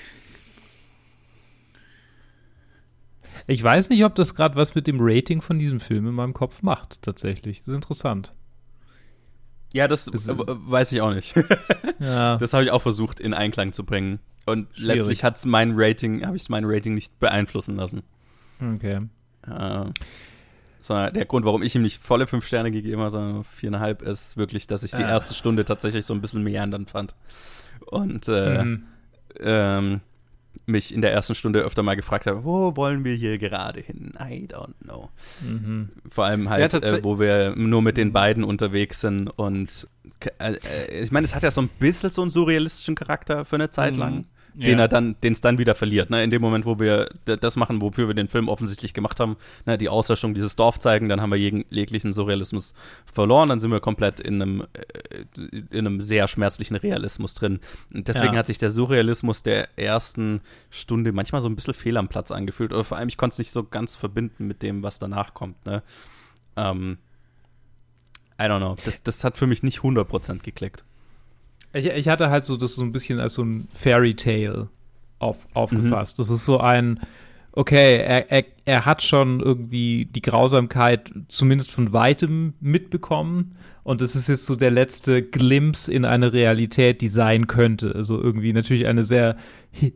Ich weiß nicht, ob das gerade was mit dem Rating von diesem Film in meinem Kopf macht, tatsächlich. Das ist interessant. Ja, das weiß ich auch nicht. Ja, Das habe ich auch versucht in Einklang zu bringen. Und Schwierig. letztlich hat es mein Rating, habe ich mein Rating nicht beeinflussen lassen. okay. Äh, sondern der Grund, warum ich ihm nicht volle fünf Sterne gegeben habe, sondern viereinhalb, ist wirklich, dass ich die Ah. erste Stunde tatsächlich so ein bisschen meandernd fand. Und äh, Mhm. ähm, mich in der ersten Stunde öfter mal gefragt habe, wo wollen wir hier gerade hin? I don't know. Mhm. Vor allem Ja, halt, tats- äh, wo wir nur mit den beiden unterwegs sind und äh, äh, ich meine, es hat ja so ein bisschen so einen surrealistischen Charakter für eine Zeit Mhm. lang, Ja. den er dann, den es dann wieder verliert. Ne? In dem Moment, wo wir das machen, wofür wir den Film offensichtlich gemacht haben, ne? die Auslöschung dieses Dorf zeigen, dann haben wir jeglichen Surrealismus verloren, dann sind wir komplett in einem, äh, in einem sehr schmerzlichen Realismus drin. Und deswegen Ja. hat sich der Surrealismus der ersten Stunde manchmal so ein bisschen fehl am Platz angefühlt. Oder vor allem, ich konnte es nicht so ganz verbinden mit dem, was danach kommt. Ne? Ähm, I don't know. Das, das hat für mich nicht 100% geklickt. Ich, ich hatte halt so das so ein bisschen als so ein Fairy Tale auf, aufgefasst. Das ist so ein, okay, er, er, er hat schon irgendwie die Grausamkeit zumindest von weitem mitbekommen. Und es ist jetzt so der letzte Glimpse in eine Realität, die sein könnte. Also irgendwie natürlich eine sehr,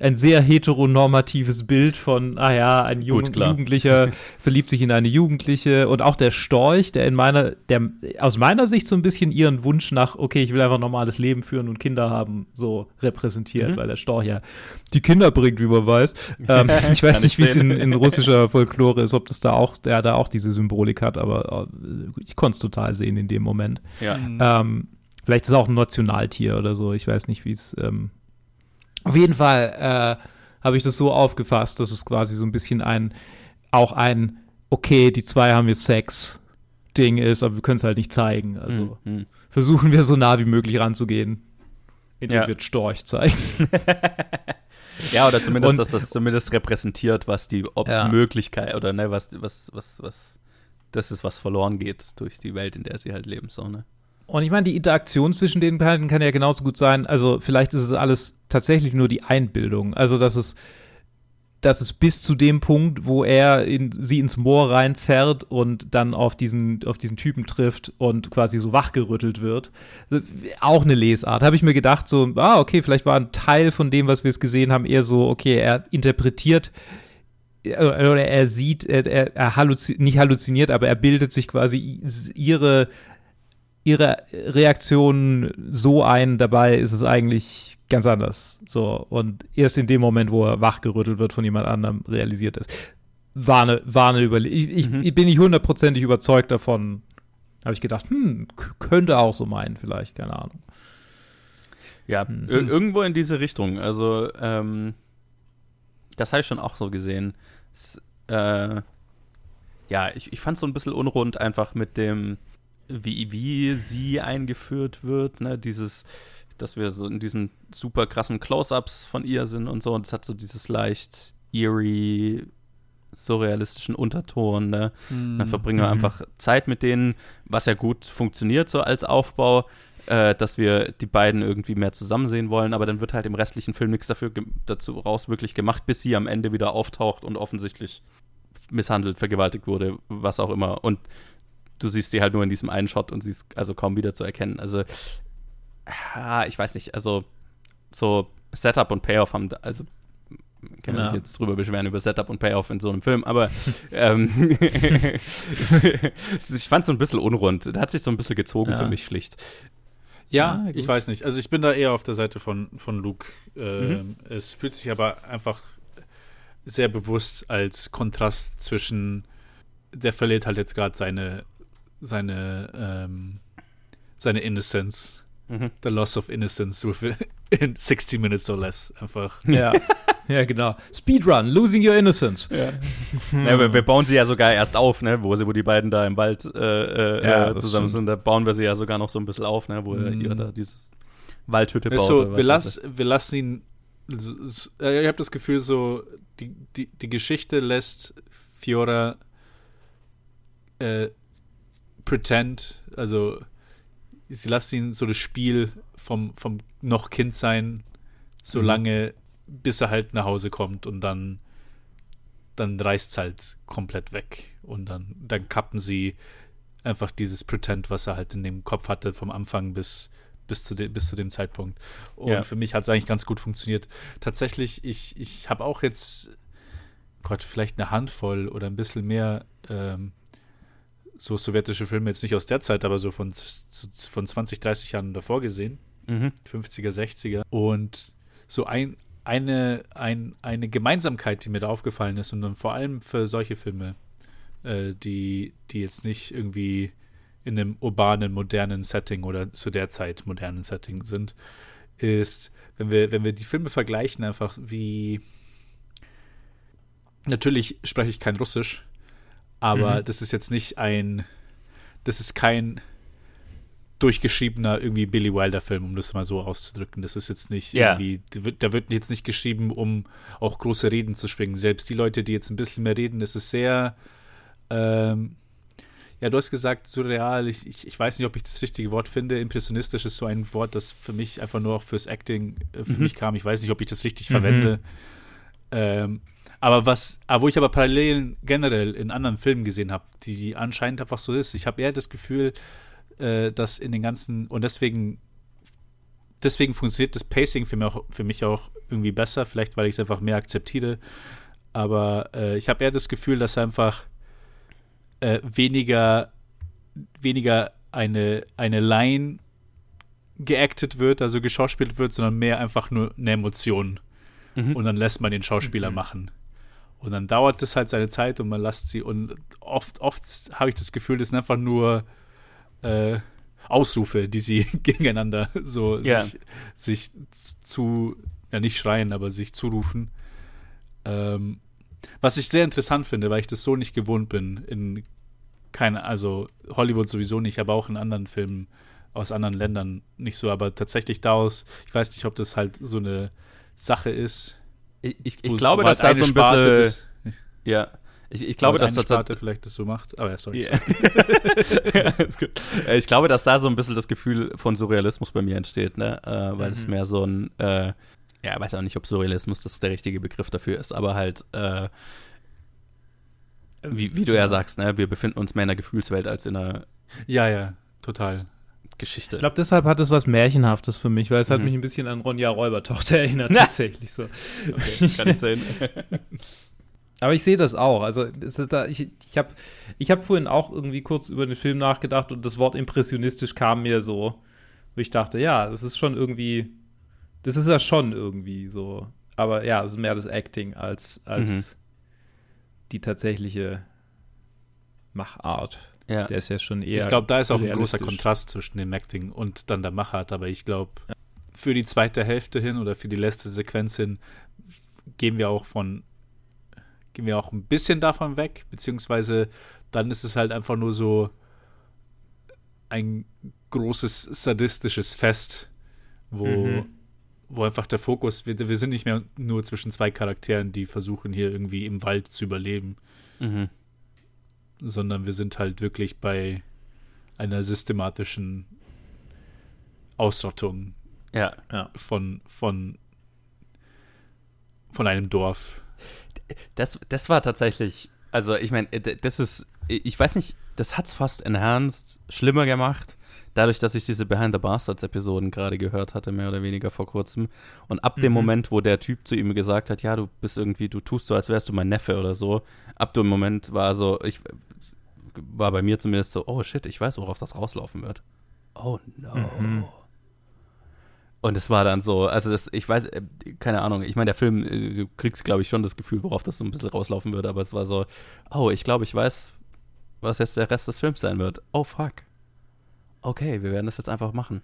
ein sehr heteronormatives Bild von, ah ja, ein Jugend Gut. Jugendlicher verliebt sich in eine Jugendliche und auch der Storch, der in meiner, der aus meiner Sicht so ein bisschen ihren Wunsch nach, okay, ich will einfach ein normales Leben führen und Kinder haben, so repräsentiert, Mhm. weil der Storch ja die Kinder bringt, wie man weiß. Ähm, ich weiß nicht, ich wie es in, in russischer Folklore ist, ob das da auch, der da auch diese Symbolik hat, aber äh, ich konnte es total sehen in dem Moment. Ja. Mhm. Ähm, vielleicht ist es auch ein Nationaltier oder so, ich weiß nicht, wie es. Ähm auf jeden Fall äh, habe ich das so aufgefasst, dass es quasi so ein bisschen ein, auch ein, okay, die zwei haben jetzt Sex. Ding ist, aber wir können es halt nicht zeigen. Also Mhm. versuchen wir so nah wie möglich ranzugehen, indem Ja. wir Storch zeigen. Ja, oder zumindest, Und- dass das zumindest repräsentiert, was die Ob Ja. Möglichkeit oder ne, was, was, was, was, das ist, was verloren geht durch die Welt, in der sie halt leben, so, ne? Und ich meine, die Interaktion zwischen den beiden kann ja genauso gut sein. Also, vielleicht ist es alles tatsächlich nur die Einbildung. Also, dass es, dass es bis zu dem Punkt, wo er in, sie ins Moor reinzerrt und dann auf diesen, auf diesen Typen trifft und quasi so wachgerüttelt wird. Auch eine Lesart. Habe ich mir gedacht, so, ah, okay, vielleicht war ein Teil von dem, was wir jetzt gesehen haben, eher so, okay, er interpretiert äh, oder er sieht, er, er, er halluzi nicht halluziniert, aber er bildet sich quasi ihre ihre Reaktion so ein, dabei ist es eigentlich ganz anders. So, und erst in dem Moment, wo er wachgerüttelt wird von jemand anderem, realisiert es. War eine, war eine Überlegung. Ich, Mhm. ich bin nicht hundertprozentig überzeugt davon. Habe ich gedacht, hm, könnte auch so meinen, vielleicht, keine Ahnung. Ja, Mhm. ir irgendwo in diese Richtung. Also, ähm, das habe ich schon auch so gesehen. Es, äh, ja, ich, ich fand es so ein bisschen unrund einfach mit dem, wie, wie sie eingeführt wird, ne, dieses, dass wir so in diesen super krassen Close-Ups von ihr sind und so, und es hat so dieses leicht eerie, surrealistischen Unterton, ne? Dann verbringen wir Mhm. einfach Zeit mit denen, was ja gut funktioniert so als Aufbau, äh, dass wir die beiden irgendwie mehr zusammen sehen wollen, aber dann wird halt im restlichen Film nichts dafür dazu raus wirklich gemacht, bis sie am Ende wieder auftaucht und offensichtlich misshandelt, vergewaltigt wurde, was auch immer. Und du siehst sie halt nur in diesem einen Shot und sie ist also kaum wieder zu erkennen. Also ich weiß nicht, also so Setup und Payoff haben, da, also kann ja. mich jetzt drüber beschweren über Setup und Payoff in so einem Film, aber ähm, ich fand es so ein bisschen unrund. Da hat sich so ein bisschen gezogen ja. für mich schlicht. Ja, ah, ich weiß nicht. Also ich bin da eher auf der Seite von, von Luke. Äh, mhm. Es fühlt sich aber einfach sehr bewusst als Kontrast zwischen, der verliert halt jetzt gerade seine, seine, ähm, seine Innocence. Mhm. The Loss of Innocence in 60 Minutes or less. Einfach. Ja. ja, genau. Speedrun, Losing Your Innocence. Ja. ja wir, wir, bauen sie ja sogar erst auf, ne? wo, sie, wo die beiden da im Wald äh, äh, ja, zusammen sind. Da bauen wir sie ja sogar noch so ein bisschen auf, ne? wo mhm. ihr da dieses Waldhütte baut. So, wir, lass, wir lassen ihn. Äh, ich habe das Gefühl, so, die, die, die Geschichte lässt Fiora äh, pretend, also sie lässt ihn so das Spiel vom, vom noch Kind sein, so mhm. lange, bis er halt nach Hause kommt und dann, dann reißt es halt komplett weg. Und dann, dann kappen sie einfach dieses Pretend, was er halt in dem Kopf hatte, vom Anfang bis, bis, zu, de, bis zu dem Zeitpunkt. Und ja. für mich hat es eigentlich ganz gut funktioniert. Tatsächlich, ich, ich habe auch jetzt, Gott, vielleicht eine Handvoll oder ein bisschen mehr ähm, so sowjetische Filme jetzt nicht aus der Zeit, aber so von, von 20, 30 Jahren davor gesehen. Mhm. 50er, 60er. Und so ein, eine, ein, eine Gemeinsamkeit, die mir da aufgefallen ist und dann vor allem für solche Filme, äh, die, die jetzt nicht irgendwie in einem urbanen, modernen Setting oder zu der Zeit modernen Setting sind, ist, wenn wir, wenn wir die Filme vergleichen, einfach wie natürlich spreche ich kein Russisch, aber mhm. das ist jetzt nicht ein, das ist kein durchgeschriebener irgendwie Billy Wilder Film, um das mal so auszudrücken. Das ist jetzt nicht yeah. irgendwie, da wird, jetzt nicht geschrieben, um auch große Reden zu schwingen. Selbst die Leute, die jetzt ein bisschen mehr reden, das ist sehr, ähm, ja, du hast gesagt, surreal. Ich, ich, ich, weiß nicht, ob ich das richtige Wort finde. Impressionistisch ist so ein Wort, das für mich einfach nur auch fürs Acting äh, für mhm. mich kam. Ich weiß nicht, ob ich das richtig mhm. verwende. Ähm, aber was, ah, wo ich aber Parallelen generell in anderen Filmen gesehen habe, die anscheinend einfach so ist. Ich habe eher das Gefühl, äh, dass in den ganzen, und deswegen, deswegen funktioniert das Pacing für mich auch, für mich auch irgendwie besser, vielleicht weil ich es einfach mehr akzeptiere. Aber äh, ich habe eher das Gefühl, dass einfach äh, weniger, weniger eine, eine Line geactet wird, also geschauspielt wird, sondern mehr einfach nur eine Emotion. Mhm. Und dann lässt man den Schauspieler mhm. machen. Und dann dauert es halt seine Zeit und man lässt sie. Und oft, oft habe ich das Gefühl, das sind einfach nur äh, Ausrufe, die sie gegeneinander so ja. sich, sich, zu, ja nicht schreien, aber sich zurufen. Ähm, was ich sehr interessant finde, weil ich das so nicht gewohnt bin in keine, also Hollywood sowieso nicht, aber auch in anderen Filmen aus anderen Ländern nicht so, aber tatsächlich daraus, ich weiß nicht, ob das halt so eine Sache ist, ich, ich, ich glaube, dass da so ein bisschen. Das, ja. Ich, ich glaube, dass das Sparte vielleicht das so macht. Aber sorry. Yeah. ja, ich glaube, dass da so ein bisschen das Gefühl von Surrealismus bei mir entsteht, ne? Äh, weil es mhm. mehr so ein, äh, ja, ich weiß auch nicht, ob Surrealismus das der richtige Begriff dafür ist, aber halt, äh, wie, wie du ja sagst, ne? Wir befinden uns mehr in einer Gefühlswelt als in einer. Ja, ja, total. Geschichte. Ich glaube, deshalb hat es was Märchenhaftes für mich, weil es mhm. hat mich ein bisschen an Ronja Räubertochter erinnert, tatsächlich so. Okay, kann ich sehen. Aber ich sehe das auch. Also da, ich, ich habe ich hab vorhin auch irgendwie kurz über den Film nachgedacht und das Wort impressionistisch kam mir so, wo ich dachte, ja, das ist schon irgendwie, das ist ja schon irgendwie so. Aber ja, es ist mehr das Acting als, als mhm. die tatsächliche Machart. Ja. Der ist ja schon eher. Ich glaube, da ist auch ein großer Kontrast zwischen dem Acting und dann der Machart, aber ich glaube, ja. für die zweite Hälfte hin oder für die letzte Sequenz hin gehen wir auch von gehen wir auch ein bisschen davon weg, beziehungsweise dann ist es halt einfach nur so ein großes sadistisches Fest, wo, mhm. wo einfach der Fokus, wir, wir sind nicht mehr nur zwischen zwei Charakteren, die versuchen hier irgendwie im Wald zu überleben, mhm sondern wir sind halt wirklich bei einer systematischen Ausrottung ja, ja. von, von, von einem Dorf. Das, das war tatsächlich, also ich meine, das ist, ich weiß nicht, das hat es fast enhanced schlimmer gemacht, dadurch, dass ich diese Behind the Bastards-Episoden gerade gehört hatte, mehr oder weniger vor kurzem, und ab dem Mhm. Moment, wo der Typ zu ihm gesagt hat, ja, du bist irgendwie, du tust so, als wärst du mein Neffe oder so, ab dem Moment war so, ich war bei mir zumindest so, oh shit, ich weiß, worauf das rauslaufen wird. Oh no. Mhm. Und es war dann so, also das, ich weiß, äh, keine Ahnung, ich meine, der Film, äh, du kriegst, glaube ich, schon das Gefühl, worauf das so ein bisschen rauslaufen würde, aber es war so, oh, ich glaube, ich weiß, was jetzt der Rest des Films sein wird. Oh fuck. Okay, wir werden das jetzt einfach machen.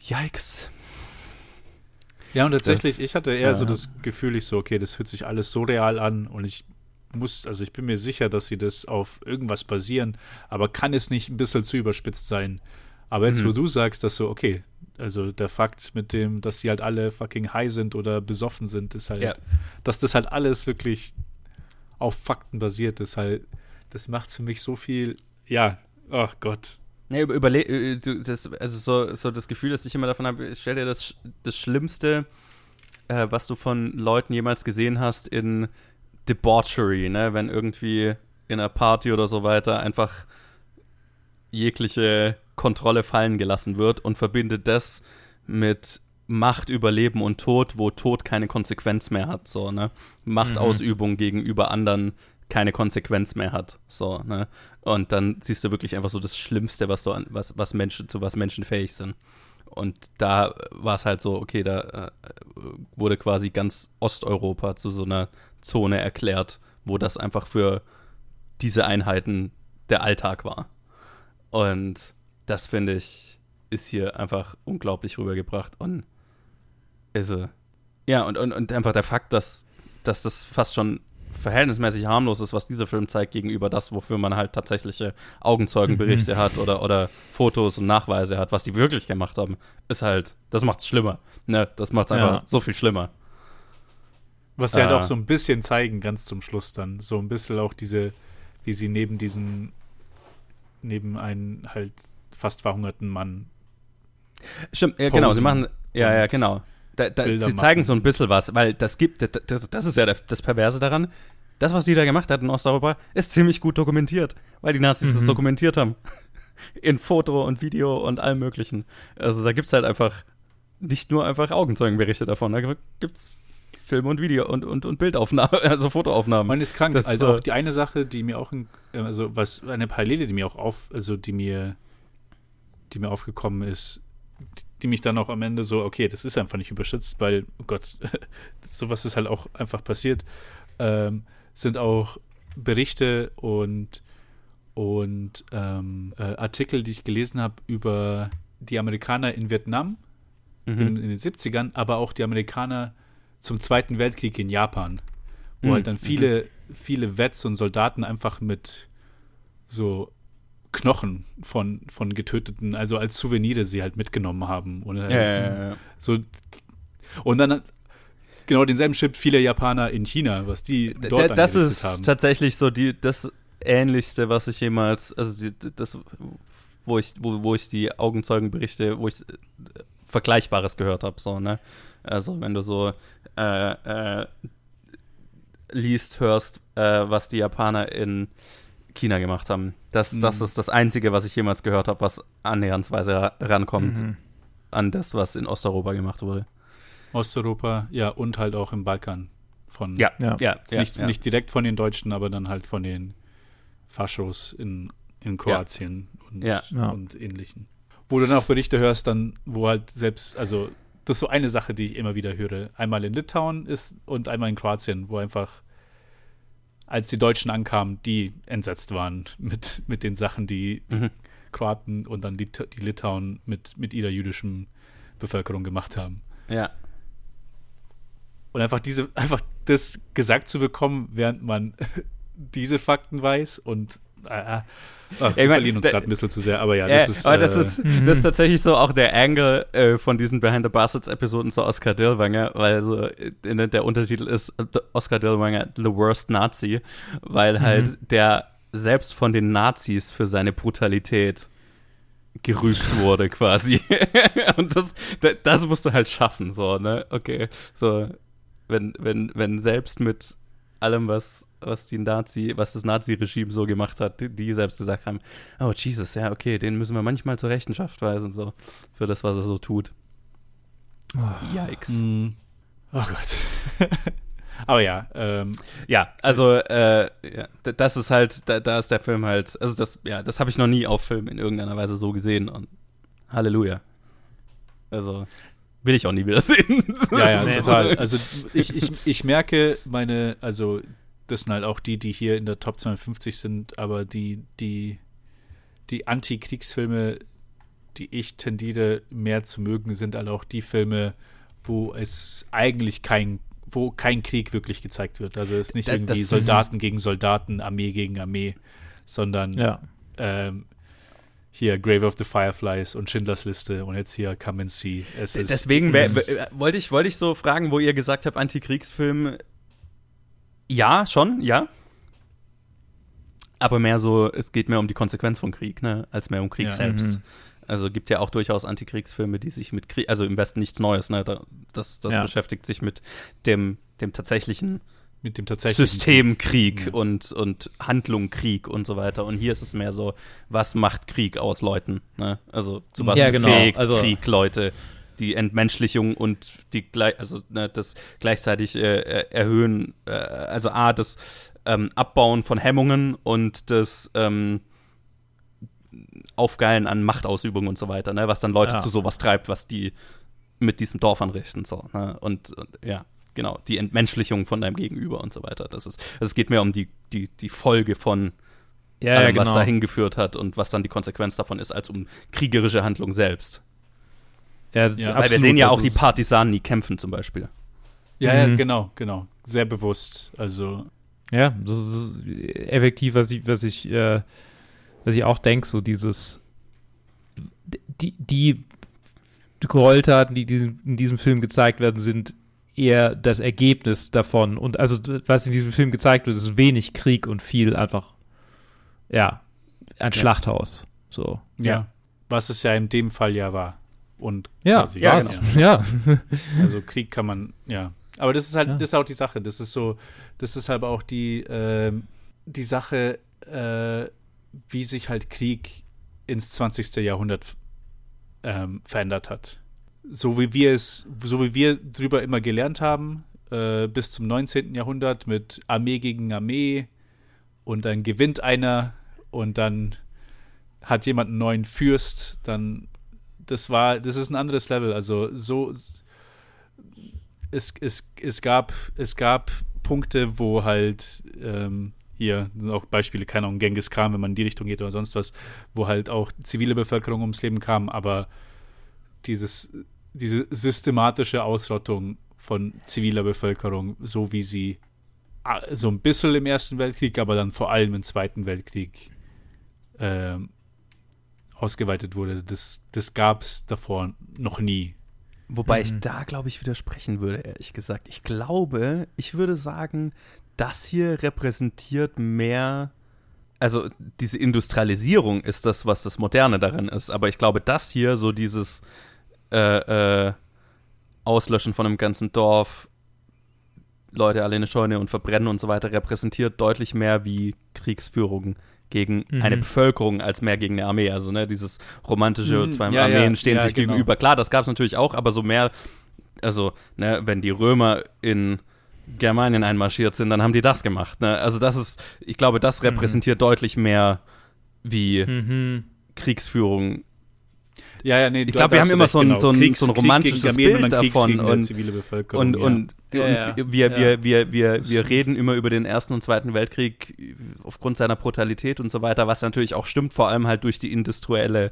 Yikes. Ja, und tatsächlich, Das- ich hatte eher so ja. das Gefühl, ich so, okay, das hört sich alles so real an und ich muss, also ich bin mir sicher, dass sie das auf irgendwas basieren, aber kann es nicht ein bisschen zu überspitzt sein? Aber jetzt, Mhm. wo du sagst, dass so, okay, also der Fakt mit dem, dass sie halt alle fucking high sind oder besoffen sind, ist halt, Ja. dass das halt alles wirklich auf Fakten basiert ist, halt, das macht für mich so viel, ja, oh Gott. Nee, über, überle äh, du- das, also so, so das Gefühl, das ich immer davon habe, stell dir das, das Schlimmste, äh, was du von Leuten jemals gesehen hast in Debauchery, ne? Wenn irgendwie in einer Party oder so weiter einfach jegliche Kontrolle fallen gelassen wird und verbindet das mit Macht über Leben und Tod, wo Tod keine Konsequenz mehr hat, so, ne? Machtausübung gegenüber anderen keine Konsequenz mehr hat, so, ne? Und dann siehst du wirklich einfach so das Schlimmste, was so an, was, was Menschen, zu was Menschen fähig sind. Und da war es halt so, okay, da äh, wurde quasi ganz Osteuropa zu so einer Zone erklärt, wo das einfach für diese Einheiten der Alltag war. Und das finde ich, ist hier einfach unglaublich rübergebracht. Und also, ja, und, und, und einfach der Fakt, dass, dass das fast schon verhältnismäßig harmlos ist, was dieser Film zeigt, gegenüber das, wofür man halt tatsächliche Augenzeugenberichte hat oder, oder Fotos und Nachweise hat, was die wirklich gemacht haben, ist halt, das macht's schlimmer. Ne? Das macht's einfach Ja. so viel schlimmer. Was sie halt Ah. auch so ein bisschen zeigen, ganz zum Schluss dann. So ein bisschen auch diese, wie sie neben diesen, neben einen halt fast verhungerten Mann. Stimmt, ja, genau, sie machen, ja, ja, genau. Da, da, sie zeigen machen. so ein bisschen was, weil das gibt, das, das, das ist ja das, das Perverse daran. Das, was die da gemacht hat in Osteuropa, ist ziemlich gut dokumentiert, weil die Nazis das Mhm. dokumentiert haben. In Foto und Video und allem Möglichen. Also da gibt es halt einfach nicht nur einfach Augenzeugenberichte davon, da gibt es Film und Video und, und, und Bildaufnahmen, also Fotoaufnahmen. Man ist krank. Das, also äh, auch die eine Sache, die mir auch, in, äh, also was, eine Parallele, die mir auch auf, also die mir, die mir aufgekommen ist, die, mich dann auch am Ende so, okay, das ist einfach nicht überschützt, weil, oh Gott, sowas ist halt auch einfach passiert, ähm, sind auch Berichte und, und ähm, äh, Artikel, die ich gelesen habe über die Amerikaner in Vietnam in, Mhm. in den 70ern, aber auch die Amerikaner zum Zweiten Weltkrieg in Japan, wo Mhm, halt dann viele, viele Vets und Soldaten einfach mit so Knochen von, von Getöteten, also als Souvenire sie halt mitgenommen haben. Und, halt Ja. So, und dann genau denselben Chip viele Japaner in China, was die dort d- das ist haben. tatsächlich so die, das Ähnlichste, was ich jemals, also die, das, wo ich, wo, wo ich die Augenzeugenberichte, wo ich äh, Vergleichbares gehört habe, so, ne? Also wenn du so äh, äh, liest, hörst, äh, was die Japaner in China gemacht haben. Das, das Mhm. ist das Einzige, was ich jemals gehört habe, was annähernsweise ra- rankommt Mhm. an das, was in Osteuropa gemacht wurde. Osteuropa, ja, und halt auch im Balkan. Von, Ja. Jetzt nicht, nicht direkt von den Deutschen, aber dann halt von den Faschos in, in Kroatien und, Ja. Ja. und ähnlichen. Wo du dann auch Berichte hörst, dann, wo halt selbst, also das ist so eine Sache, die ich immer wieder höre. Einmal in Litauen ist und einmal in Kroatien, wo einfach, als die Deutschen ankamen, die entsetzt waren mit, mit den Sachen, die die Mhm. Kroaten und dann die, die Litauen mit, mit ihrer jüdischen Bevölkerung gemacht haben. Ja. Und einfach diese, einfach das gesagt zu bekommen, während man diese Fakten weiß und ach, wir ich mein, verlieren uns gerade ein bisschen zu sehr, aber ja, Ja, das ist. aber das äh, ist, das ist tatsächlich so auch der Angle äh, von diesen Behind the Bastards-Episoden zu Oscar Dillwanger, weil so äh, der Untertitel ist The Oscar Dillwanger, The Worst Nazi, weil halt der selbst von den Nazis für seine Brutalität gerügt wurde quasi. Und das, da- das musst du halt schaffen, so, ne? Okay, so, wenn, wenn, wenn selbst mit allem, was was die Nazi, was das Nazi-Regime so gemacht hat, die, selbst gesagt haben, oh Jesus, ja, okay, den müssen wir manchmal zur Rechenschaft weisen, so, für das, was er so tut. Oh. Yikes. Mm. Oh Gott. Aber ja, ähm, ja, also äh, ja, das ist halt, da, da, ist der Film halt, also das, ja, das habe ich noch nie auf Film in irgendeiner Weise so gesehen und Halleluja. Also will ich auch nie wieder sehen. Ja, ja, total. Also ich, ich, ich merke meine, also das sind halt auch die, die hier in der Top 250 sind, aber die, die, die Anti-Kriegsfilme, die ich tendiere mehr zu mögen, sind halt auch die Filme, wo es eigentlich kein, wo kein Krieg wirklich gezeigt wird. Also es ist nicht irgendwie Soldaten gegen Soldaten, Armee gegen Armee, sondern ja. ähm, hier Grave of the Fireflies und Schindlers Liste und jetzt hier Come and See. Es Deswegen wollte ich, wollt ich so fragen, wo ihr gesagt habt, Antikriegsfilm. Ja, schon, ja. Aber mehr so, es geht mehr um die Konsequenz von Krieg, ne, als mehr um Krieg ja. selbst. Mhm. Also gibt ja auch durchaus Antikriegsfilme, die sich mit Krieg, also im Westen nichts Neues, ne? Das, das ja. beschäftigt sich mit dem, dem tatsächlichen mit dem tatsächlichen Systemkrieg ja. und, und Handlung Krieg und so weiter. Und hier ist es mehr so, was macht Krieg aus Leuten? Ne? Also zu was ja, genau. also, Krieg Leute? Die Entmenschlichung und die also ne, das gleichzeitig äh, erhöhen, äh, also A, das ähm, Abbauen von Hemmungen und das ähm, Aufgeilen an Machtausübung und so weiter, ne? was dann Leute ja. zu sowas treibt, was die mit diesem Dorf anrichten. So, ne? und, und ja, genau, die Entmenschlichung von deinem Gegenüber und so weiter. Das ist, also es geht mehr um die, die, die Folge von ja, allem, ja, genau. was dahin geführt hat und was dann die Konsequenz davon ist, als um kriegerische Handlung selbst. Ja, ja Weil wir sehen ja auch die Partisanen, die kämpfen zum Beispiel. Ja, mhm. ja, genau, genau. Sehr bewusst. Also. Ja, das ist effektiv, was ich, was ich, äh, was ich auch denke, so dieses die, die Gräueltaten, die in diesem Film gezeigt werden, sind eher das Ergebnis davon. Und also, was in diesem Film gezeigt wird, ist wenig Krieg und viel einfach, ja, ein ja. Schlachthaus. So. Ja. ja. Was es ja in dem Fall ja war. Und ja, quasi, ja, genau. ja. Also Krieg kann man, ja. Aber das ist halt, ja. das ist auch die Sache. Das ist so, das ist halt auch die, äh, die Sache, äh, wie sich halt Krieg ins 20. Jahrhundert ähm, verändert hat so wie wir es, so wie wir drüber immer gelernt haben, äh, bis zum 19. Jahrhundert mit Armee gegen Armee und dann gewinnt einer und dann hat jemand einen neuen Fürst, dann das war, das ist ein anderes Level. Also so es, es, es gab, es gab Punkte, wo halt ähm, hier sind auch Beispiele, keine Ahnung, Genghis Khan, wenn man in die Richtung geht oder sonst was, wo halt auch zivile Bevölkerung ums Leben kam, aber dieses diese systematische Ausrottung von ziviler Bevölkerung, so wie sie ah, so ein bisschen im Ersten Weltkrieg, aber dann vor allem im Zweiten Weltkrieg äh, ausgeweitet wurde, das, das gab es davor noch nie. Wobei mhm. ich da, glaube ich, widersprechen würde, ehrlich gesagt. Ich glaube, ich würde sagen, das hier repräsentiert mehr also diese Industrialisierung ist das, was das Moderne darin ist. Aber ich glaube, das hier, so dieses, äh, äh, Auslöschen von einem ganzen Dorf, Leute alle in eine Scheune und verbrennen und so weiter, repräsentiert deutlich mehr wie Kriegsführung gegen mhm. eine Bevölkerung als mehr gegen eine Armee. Also, ne, dieses romantische, mhm. zwei ja, Armeen ja, stehen ja, sich genau. gegenüber. Klar, das gab es natürlich auch, aber so mehr, also, ne, wenn die Römer in Germanien einmarschiert sind, dann haben die das gemacht. Ne? Also, das ist, ich glaube, das mhm. repräsentiert mhm. deutlich mehr wie mhm. Kriegsführung ja, ja, nee, ich glaube, wir haben immer so ein, genau. so ein, Kriegs, so ein romantisches Bild davon und, und, und, ja. und ja, wir, wir, wir, wir, wir reden immer über den Ersten und Zweiten Weltkrieg aufgrund seiner Brutalität und so weiter, was natürlich auch stimmt, vor allem halt durch die industrielle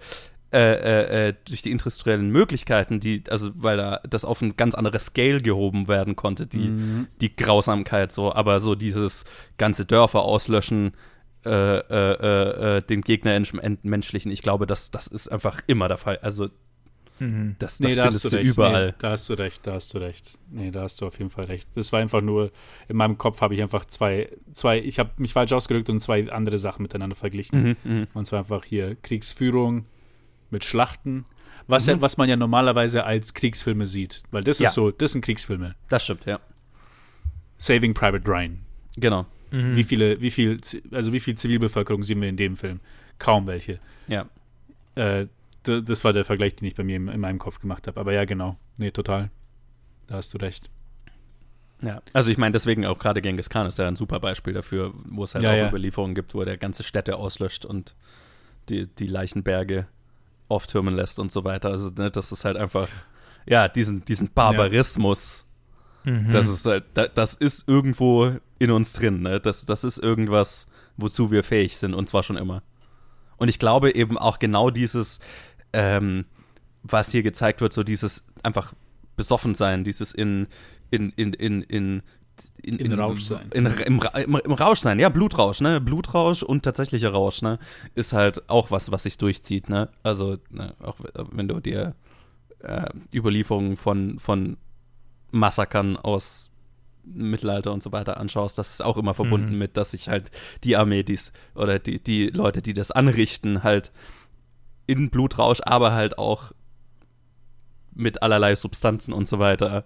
äh, äh, äh, durch die industriellen Möglichkeiten, die, also weil da das auf ein ganz anderes Scale gehoben werden konnte, die, mhm. die Grausamkeit so, aber so dieses ganze Dörfer auslöschen, äh, äh, äh, den Gegner entmenschlichen. Ich glaube, das, das ist einfach immer der Fall. Also Mhm. Das, das nee, da findest du, du überall. Nee, da hast du recht, da hast du recht. Nee, da hast du auf jeden Fall recht. Das war einfach nur, in meinem Kopf habe ich einfach zwei, zwei, ich habe mich falsch ausgedrückt und zwei andere Sachen miteinander verglichen. Mhm, mhm. und zwar einfach hier Kriegsführung mit Schlachten, was, mhm. ja, was man ja normalerweise als Kriegsfilme sieht. Weil das ja. ist so, das sind Kriegsfilme. Das stimmt, ja. Saving Private Ryan. Genau. Mhm. Wie viele, wie viel, also wie viel Zivilbevölkerung sehen wir in dem Film? Kaum welche. Ja. Äh, das war der Vergleich, den ich bei mir in, in meinem Kopf gemacht habe. Aber ja, genau. Nee, total. Da hast du recht. Ja, also ich meine, deswegen auch gerade Genghis Khan ist ja ein super Beispiel dafür, wo es halt ja, auch ja. Überlieferungen gibt, wo er ganze Städte auslöscht und die, die Leichenberge auftürmen lässt und so weiter. Also ne, das ist halt einfach, ja, diesen, diesen Barbarismus. Mhm. das ist halt, das ist irgendwo in uns drin, ne? Das, das ist irgendwas, wozu wir fähig sind und zwar schon immer. Und ich glaube eben auch genau dieses, ähm, was hier gezeigt wird, so dieses einfach besoffen sein, dieses in, in, in, in, in in, in, in, Rausch sein. In, im, im, im, Rausch sein, ja, Blutrausch, ne? Blutrausch und tatsächlicher Rausch, ne? Ist halt auch was, was sich durchzieht, ne? Also, ne, auch wenn du dir äh, Überlieferungen von, von Massakern aus Mittelalter und so weiter anschaust, das ist auch immer verbunden mhm. mit, dass sich halt die Armee dies oder die, die Leute, die das anrichten, halt in Blutrausch, aber halt auch mit allerlei Substanzen und so weiter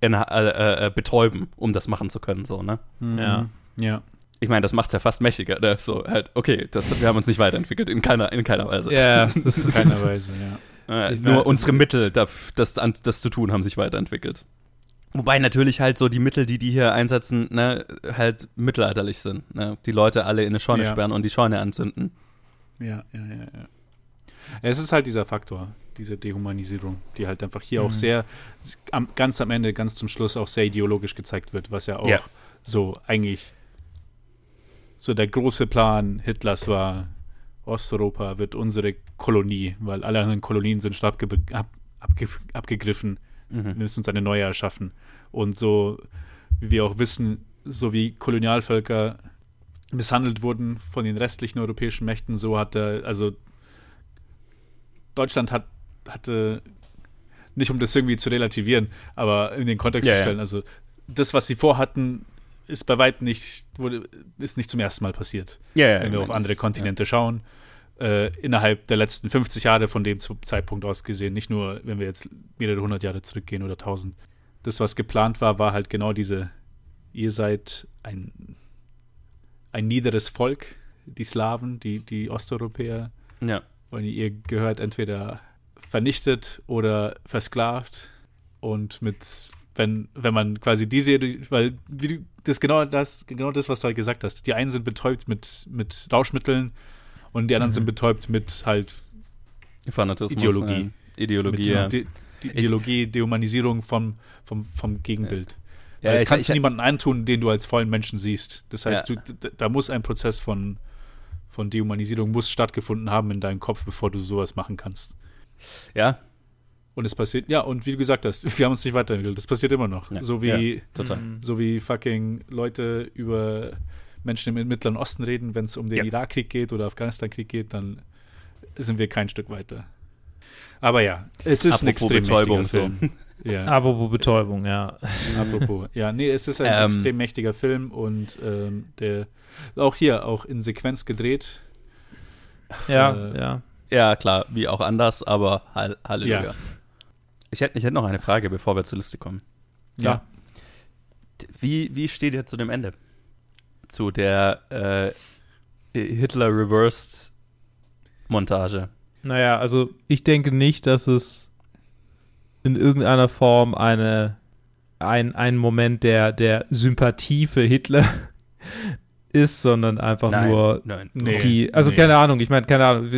in, äh, äh, betäuben, um das machen zu können, so, ne? Mhm. Ja. Ja. Ich meine, das macht es ja fast mächtiger, ne? So, halt, okay, das, wir haben uns nicht weiterentwickelt, in keiner, in keiner Weise. Ja, das ist in keiner Weise, ja. Äh, nur unsere Mittel, das, das, das zu tun, haben sich weiterentwickelt. Wobei natürlich halt so die Mittel, die die hier einsetzen, ne, halt mittelalterlich sind. Ne? Die Leute alle in eine Scheune ja. sperren und die Scheune anzünden. Ja, ja, ja, ja. Es ist halt dieser Faktor, diese Dehumanisierung, die halt einfach hier mhm. auch sehr, am, ganz am Ende, ganz zum Schluss auch sehr ideologisch gezeigt wird, was ja auch ja. so eigentlich so der große Plan Hitlers war, Osteuropa wird unsere Kolonie, weil alle anderen Kolonien sind schon abge ab, abge abgegriffen. Mhm. Wir müssen uns eine neue erschaffen. Und so, wie wir auch wissen, so wie Kolonialvölker misshandelt wurden von den restlichen europäischen Mächten, so hat er, also Deutschland hat, hatte, nicht um das irgendwie zu relativieren, aber in den Kontext ja, zu stellen, ja. also das, was sie vorhatten, ist bei weitem nicht, wurde, ist nicht zum ersten Mal passiert. Ja, wenn wir auf andere Kontinente schauen. Äh, innerhalb der letzten 50 Jahre von dem Zeitpunkt aus gesehen, nicht nur, wenn wir jetzt mehrere hundert Jahre zurückgehen oder tausend. Das, was geplant war, war halt genau diese, ihr seid ein, ein niederes Volk, die Slawen, die, die Osteuropäer. Ja. Und ihr gehört entweder vernichtet oder versklavt und mit wenn, wenn man quasi diese, weil wie das genau das, genau das, was du halt gesagt hast. Die einen sind betäubt mit, mit Rauschmitteln und die anderen mhm. sind betäubt mit halt Fanatismus, Ideologie. Ja. Ideologie, ja. Die, die Ideologie, Dehumanisierung vom, vom, vom Gegenbild. Ja. ja das kannst ich, du niemandem eintun, den du als vollen Menschen siehst. Das heißt, ja. du, da muss ein Prozess von, von Dehumanisierung muss stattgefunden haben in deinem Kopf, bevor du sowas machen kannst. Ja. Und es passiert, ja, und wie du gesagt hast, wir haben uns nicht weiterentwickelt. Das passiert immer noch. Ja. So wie, so wie fucking Leute über Menschen im Mittleren Osten reden, wenn es um den ja. Irakkrieg geht oder Afghanistan-Krieg geht, dann sind wir kein Stück weiter. Aber ja, es ist Apropos ein extrem Betäubung, Film. So. Ja. Apropos Betäubung, ja. Apropos, ja, nee, es ist ein ähm, extrem mächtiger Film und ähm, der auch hier auch in Sequenz gedreht. Ja, äh, ja. Ja, klar, wie auch anders, aber Halleluja. Ja. Ich hätte, ich hätte noch eine Frage, bevor wir zur Liste kommen. Ja. Wie, wie steht ihr zu dem Ende? Zu der äh, Hitler Reversed Montage. Naja, also ich denke nicht, dass es in irgendeiner Form eine, ein, ein Moment der, der Sympathie für Hitler ist, sondern einfach nein, nur nein, die, also nee. keine Ahnung, ich meine, keine Ahnung.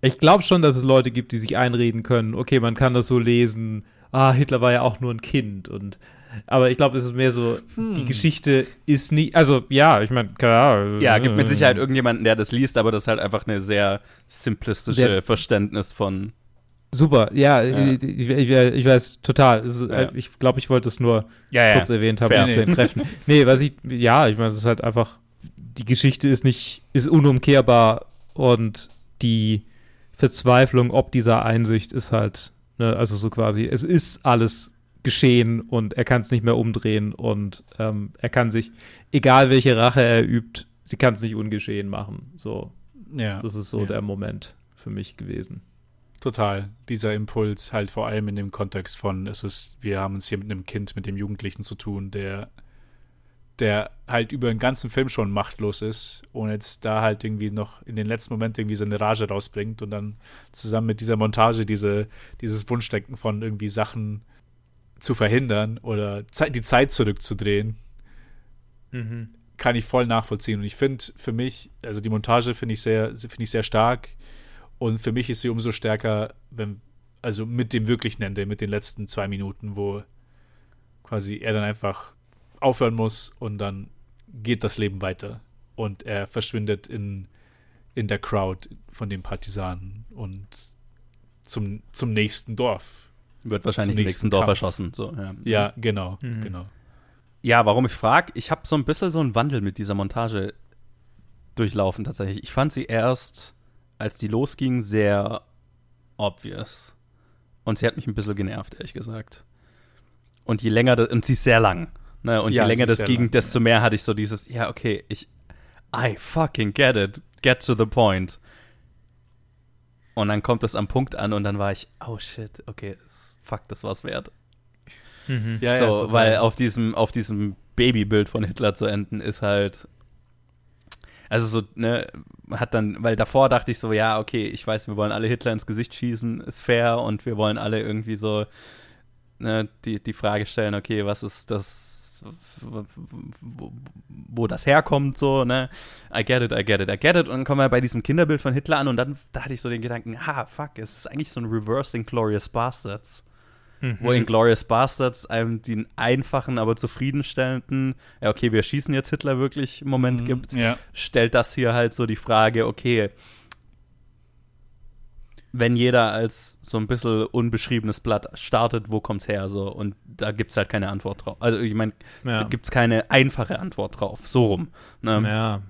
Ich glaube schon, dass es Leute gibt, die sich einreden können, okay, man kann das so lesen, ah, Hitler war ja auch nur ein Kind und aber ich glaube, es ist mehr so, hm. die Geschichte ist nie, also ja, ich meine, klar. Ja, gibt mit Sicherheit irgendjemanden, der das liest, aber das ist halt einfach eine sehr simplistische der, Verständnis von. Super, ja, ja. Ich, ich, ich, weiß total. Ist, ja. Ich glaube, ich wollte es nur ja, kurz erwähnt haben, um es zu entkräften. nee, was ich, ja, ich meine, es ist halt einfach, die Geschichte ist nicht, ist unumkehrbar und die Verzweiflung ob dieser Einsicht ist halt, ne, also so quasi, es ist alles geschehen und er kann es nicht mehr umdrehen und ähm, er kann sich, egal welche Rache er übt, sie kann es nicht ungeschehen machen. So, ja, das ist so ja. der Moment für mich gewesen. Total. Dieser Impuls halt vor allem in dem Kontext von, es ist, wir haben es hier mit einem Kind, mit dem Jugendlichen zu tun, der der halt über den ganzen Film schon machtlos ist und jetzt da halt irgendwie noch in den letzten Moment irgendwie seine Rage rausbringt und dann zusammen mit dieser Montage diese, dieses Wunschdenken von irgendwie Sachen zu verhindern oder die Zeit zurückzudrehen, mhm. kann ich voll nachvollziehen. Und ich finde für mich, also die Montage finde ich sehr, finde ich sehr stark und für mich ist sie umso stärker, wenn, also mit dem wirklichen Ende, mit den letzten zwei Minuten, wo quasi er dann einfach aufhören muss und dann geht das Leben weiter. Und er verschwindet in, in der Crowd von den Partisanen und zum, zum nächsten Dorf. Wird wahrscheinlich im nächsten, nächsten Dorf erschossen. So, ja. ja, genau, mhm. genau. Ja, warum ich frage, ich habe so ein bisschen so einen Wandel mit dieser Montage durchlaufen tatsächlich. Ich fand sie erst, als die losging, sehr obvious. Und sie hat mich ein bisschen genervt, ehrlich gesagt. Und je länger, das, und sie ist sehr lang. Ne? Und ja, je länger das ging, lang, desto mehr hatte ich so dieses, ja, okay, ich, I fucking get it. Get to the point. Und dann kommt das am Punkt an und dann war ich, oh shit, okay, fuck, das war's wert. Mhm. Ja, so, ja, weil auf diesem, auf diesem Babybild von Hitler zu enden ist halt, also so, ne, hat dann, weil davor dachte ich so, ja, okay, ich weiß, wir wollen alle Hitler ins Gesicht schießen, ist fair und wir wollen alle irgendwie so, ne, die, die Frage stellen, okay, was ist das wo, wo, das herkommt, so, ne? I get it, I get it, I get it. Und dann kommen wir bei diesem Kinderbild von Hitler an und dann da hatte ich so den Gedanken, ah, fuck, es ist eigentlich so ein Reverse Inglorious Bastards. Mhm. Wo Inglorious Bastards einem den einfachen, aber zufriedenstellenden, ja, okay, wir schießen jetzt Hitler wirklich Moment mhm, gibt, ja. stellt das hier halt so die Frage, okay, wenn jeder als so ein bisschen unbeschriebenes Blatt startet, wo kommt's her? So, und da gibt's halt keine Antwort drauf. Also ich meine, ja. da gibt's keine einfache Antwort drauf. So rum. Ne? Ja.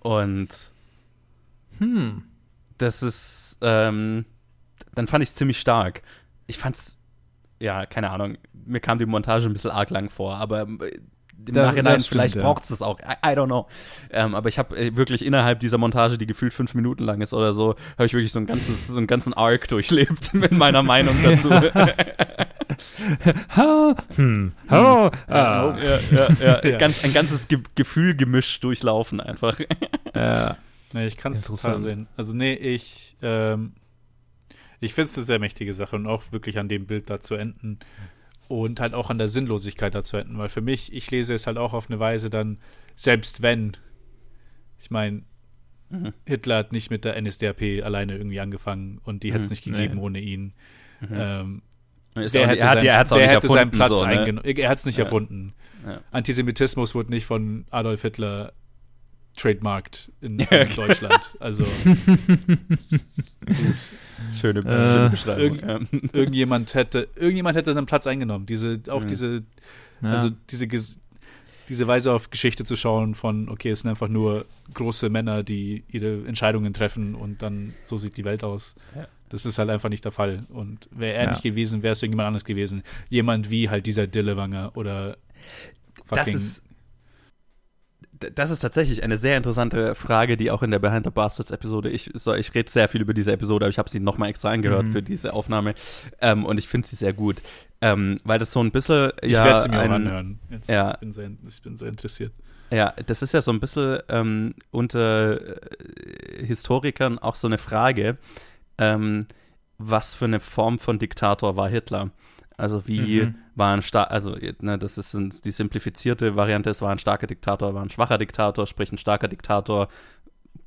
Und hm. das ist, ähm, dann fand ich es ziemlich stark. Ich fand's, ja, keine Ahnung, mir kam die Montage ein bisschen arg lang vor, aber äh, im da, Nachhinein, stimmt, vielleicht ja. braucht es das auch. I, I don't know. Ähm, aber ich habe äh, wirklich innerhalb dieser Montage, die gefühlt fünf Minuten lang ist oder so, habe ich wirklich so ein ganzes, so einen ganzen Arc durchlebt mit meiner Meinung dazu. ha, hm, ha, ah. ja, ja, ja, Ganz, ein ganzes Ge Gefühl gemischt durchlaufen einfach. ja. Nee, ich kann es total sehen. Also nee, ich, ähm, ich finde es eine sehr mächtige Sache und auch wirklich an dem Bild da zu enden und halt auch an der Sinnlosigkeit dazu enden, weil für mich, ich lese es halt auch auf eine Weise dann, selbst wenn, ich meine, mhm. Hitler hat nicht mit der NSDAP alleine irgendwie angefangen und die mhm. hätte es nicht gegeben nee. ohne ihn. Mhm. Ähm, er, hätte, hat, er, hat hätte seinen Platz so, ne? eingenommen. Er hat es nicht ja. erfunden. Ja. Antisemitismus wurde nicht von Adolf Hitler trademarked in, in Deutschland. Also gut. Schöne, äh, schöne Beschreibung. Irg irgendjemand hätte, irgendjemand hätte seinen Platz eingenommen. Diese, auch ja. diese, also diese, diese Weise auf Geschichte zu schauen von, okay, es sind einfach nur große Männer, die ihre Entscheidungen treffen und dann so sieht die Welt aus. Ja. Das ist halt einfach nicht der Fall. Und wäre er ja. nicht gewesen, wäre es irgendjemand anderes gewesen. Jemand wie halt dieser Dillewanger oder fucking das ist das ist tatsächlich eine sehr interessante Frage, die auch in der Behind the Bastards Episode, ich, so, ich rede sehr viel über diese Episode, aber ich habe sie nochmal extra angehört mhm. für diese Aufnahme ähm, und ich finde sie sehr gut, ähm, weil das so ein bisschen, ich ja, werde sie mir ein, auch anhören, Jetzt, ja, ich, bin sehr, ich bin sehr interessiert. Ja, das ist ja so ein bisschen ähm, unter äh, Historikern auch so eine Frage, ähm, was für eine Form von Diktator war Hitler? Also wie mhm. war ein stark, also ne, das ist die simplifizierte Variante, es war ein starker Diktator, war ein schwacher Diktator, sprich ein starker Diktator,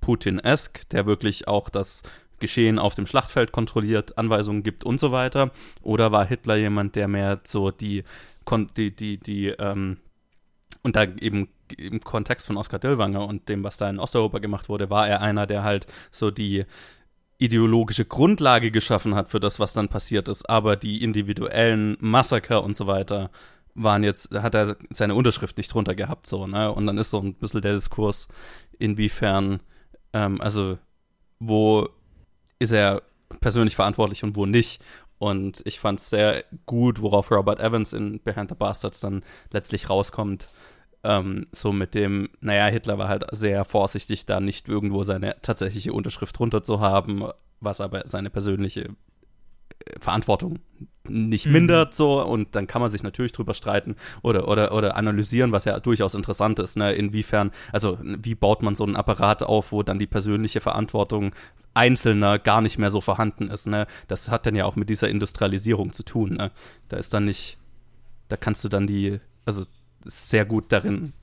Putin-esque, der wirklich auch das Geschehen auf dem Schlachtfeld kontrolliert, Anweisungen gibt und so weiter. Oder war Hitler jemand, der mehr so die, die, die, die, ähm, und da eben im Kontext von Oskar Dillwanger und dem, was da in Osteuropa gemacht wurde, war er einer, der halt so die ideologische Grundlage geschaffen hat für das, was dann passiert ist, aber die individuellen Massaker und so weiter waren jetzt, hat er seine Unterschrift nicht drunter gehabt, so, ne? Und dann ist so ein bisschen der Diskurs, inwiefern, ähm, also, wo ist er persönlich verantwortlich und wo nicht. Und ich fand es sehr gut, worauf Robert Evans in Behind the Bastards dann letztlich rauskommt, ähm, so mit dem, naja, Hitler war halt sehr vorsichtig, da nicht irgendwo seine tatsächliche Unterschrift drunter zu haben, was aber seine persönliche Verantwortung nicht mindert mhm. so und dann kann man sich natürlich drüber streiten oder, oder, oder analysieren, was ja durchaus interessant ist, ne? inwiefern, also wie baut man so einen Apparat auf, wo dann die persönliche Verantwortung Einzelner gar nicht mehr so vorhanden ist. Ne? Das hat dann ja auch mit dieser Industrialisierung zu tun. Ne? Da ist dann nicht, da kannst du dann die, also sehr gut darin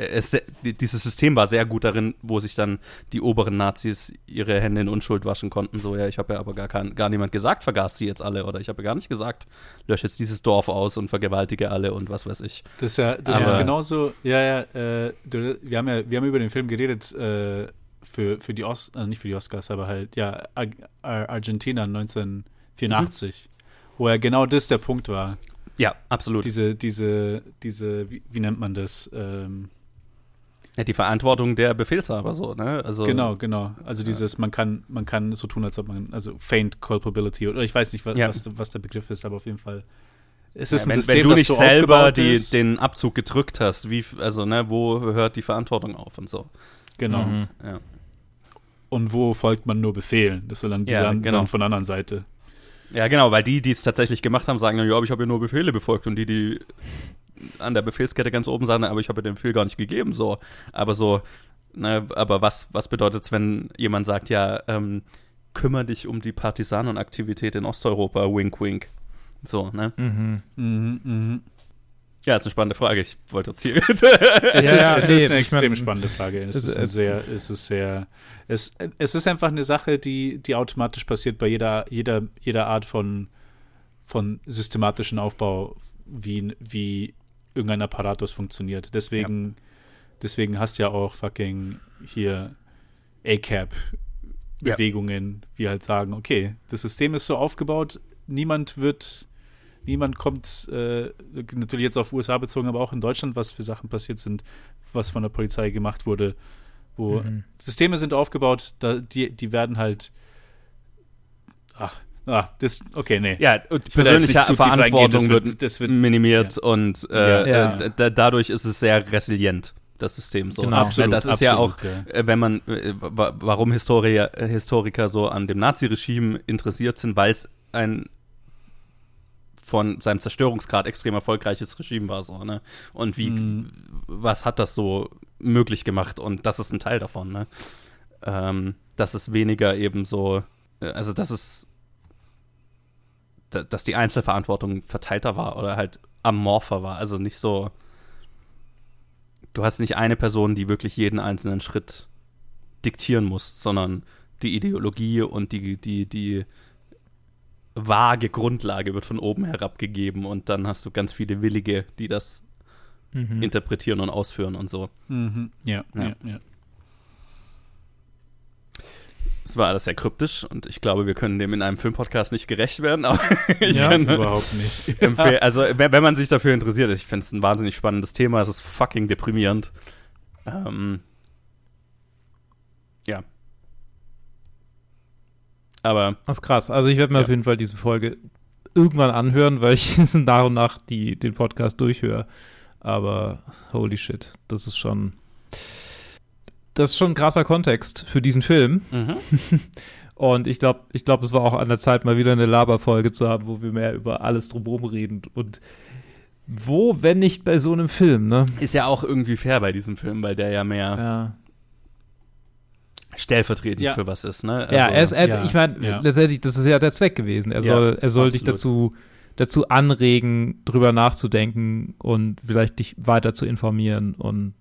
es, dieses System war sehr gut darin, wo sich dann die oberen Nazis ihre Hände in Unschuld waschen konnten. So, ja, ich habe ja aber gar, kein, gar niemand gesagt, vergaß die jetzt alle. Oder ich habe ja gar nicht gesagt, lösche jetzt dieses Dorf aus und vergewaltige alle und was weiß ich. Das ist ja, das aber, ist genauso, ja, ja, äh, wir haben ja, wir haben über den Film geredet, äh, für, für die Os also nicht für die Oscars, aber halt, ja, Ar Argentina 1984, mhm. wo ja genau das der Punkt war. Ja, absolut. Diese, diese, diese, wie, wie nennt man das? Ähm, ja, die Verantwortung der Befehlshaber so, ne? Also, genau, genau. Also dieses, man kann, man kann so tun, als ob man, also faint culpability oder ich weiß nicht, was, ja. was, was, der Begriff ist, aber auf jeden Fall. Es ist ja, ein wenn, System, wenn du nicht so selber die, den Abzug gedrückt hast, wie, also, ne, wo hört die Verantwortung auf und so. Genau. Mhm. Ja. Und wo folgt man nur Befehlen? Das ist dann, ja, genau. dann von der anderen Seite. Ja, genau, weil die, die es tatsächlich gemacht haben, sagen, ja, aber ich habe ja nur Befehle befolgt und die, die an der Befehlskette ganz oben sagen, aber ich habe den Befehl gar nicht gegeben, so. Aber so, ne, aber was, was bedeutet es, wenn jemand sagt, ja, ähm, kümmere dich um die Partisanenaktivität in Osteuropa, wink, wink. So, ne? Mhm. Mhm, mhm. Ja, ist eine spannende Frage. Ich wollte jetzt hier. es, ja, ist, es ist, eine extrem spannende Frage. Es ist, ist sehr, es ist sehr, es, es ist einfach eine Sache, die, die automatisch passiert bei jeder, jeder, jeder Art von, von systematischen Aufbau, wie, wie irgendein Apparatus funktioniert. Deswegen, ja. deswegen hast du ja auch fucking hier ACAP-Bewegungen, ja. wie halt sagen, okay, das System ist so aufgebaut, niemand wird, niemand kommt, äh, natürlich jetzt auf USA bezogen, aber auch in Deutschland, was für Sachen passiert sind, was von der Polizei gemacht wurde, wo mhm. Systeme sind aufgebaut, da, die, die werden halt, ach, Ah, das, okay, nee. Ja, und persönliche Verantwortung wird, wird, das wird minimiert ja. und äh, ja, ja. Äh, dadurch ist es sehr resilient das System so. Genau. Absolut, das ist absolut, ja auch, ja. Äh, wenn man, äh, warum Historiker, Historiker so an dem Naziregime interessiert sind, weil es ein von seinem Zerstörungsgrad extrem erfolgreiches Regime war so, ne? Und wie, mm. was hat das so möglich gemacht? Und das ist ein Teil davon, ne? Ähm, dass es weniger eben so, also dass es dass die Einzelverantwortung verteilter war oder halt amorpher war. Also nicht so. Du hast nicht eine Person, die wirklich jeden einzelnen Schritt diktieren muss, sondern die Ideologie und die, die, die vage Grundlage wird von oben herab gegeben und dann hast du ganz viele Willige, die das mhm. interpretieren und ausführen und so. Mhm. Ja, ja, ja, ja. Es war alles sehr kryptisch und ich glaube, wir können dem in einem Filmpodcast nicht gerecht werden, aber ich ja, kann überhaupt nicht. empfehlen. Also, wenn man sich dafür interessiert, ich finde es ein wahnsinnig spannendes Thema, es ist fucking deprimierend. Ähm, ja. Aber. Das ist krass. Also, ich werde mir ja. auf jeden Fall diese Folge irgendwann anhören, weil ich nach und nach die, den Podcast durchhöre. Aber holy shit, das ist schon das ist schon ein krasser Kontext für diesen Film. Mhm. Und ich glaube, ich glaube, es war auch an der Zeit, mal wieder eine Laberfolge zu haben, wo wir mehr über alles drumherum reden. Und wo, wenn nicht bei so einem Film, ne? Ist ja auch irgendwie fair bei diesem Film, weil der ja mehr ja. Stellvertretend ja. für was ist, ne? Also, ja, er ist, er, ja, ich meine, ja. letztendlich, das ist ja der Zweck gewesen. Er soll, er soll dich dazu, dazu anregen, drüber nachzudenken und vielleicht dich weiter zu informieren und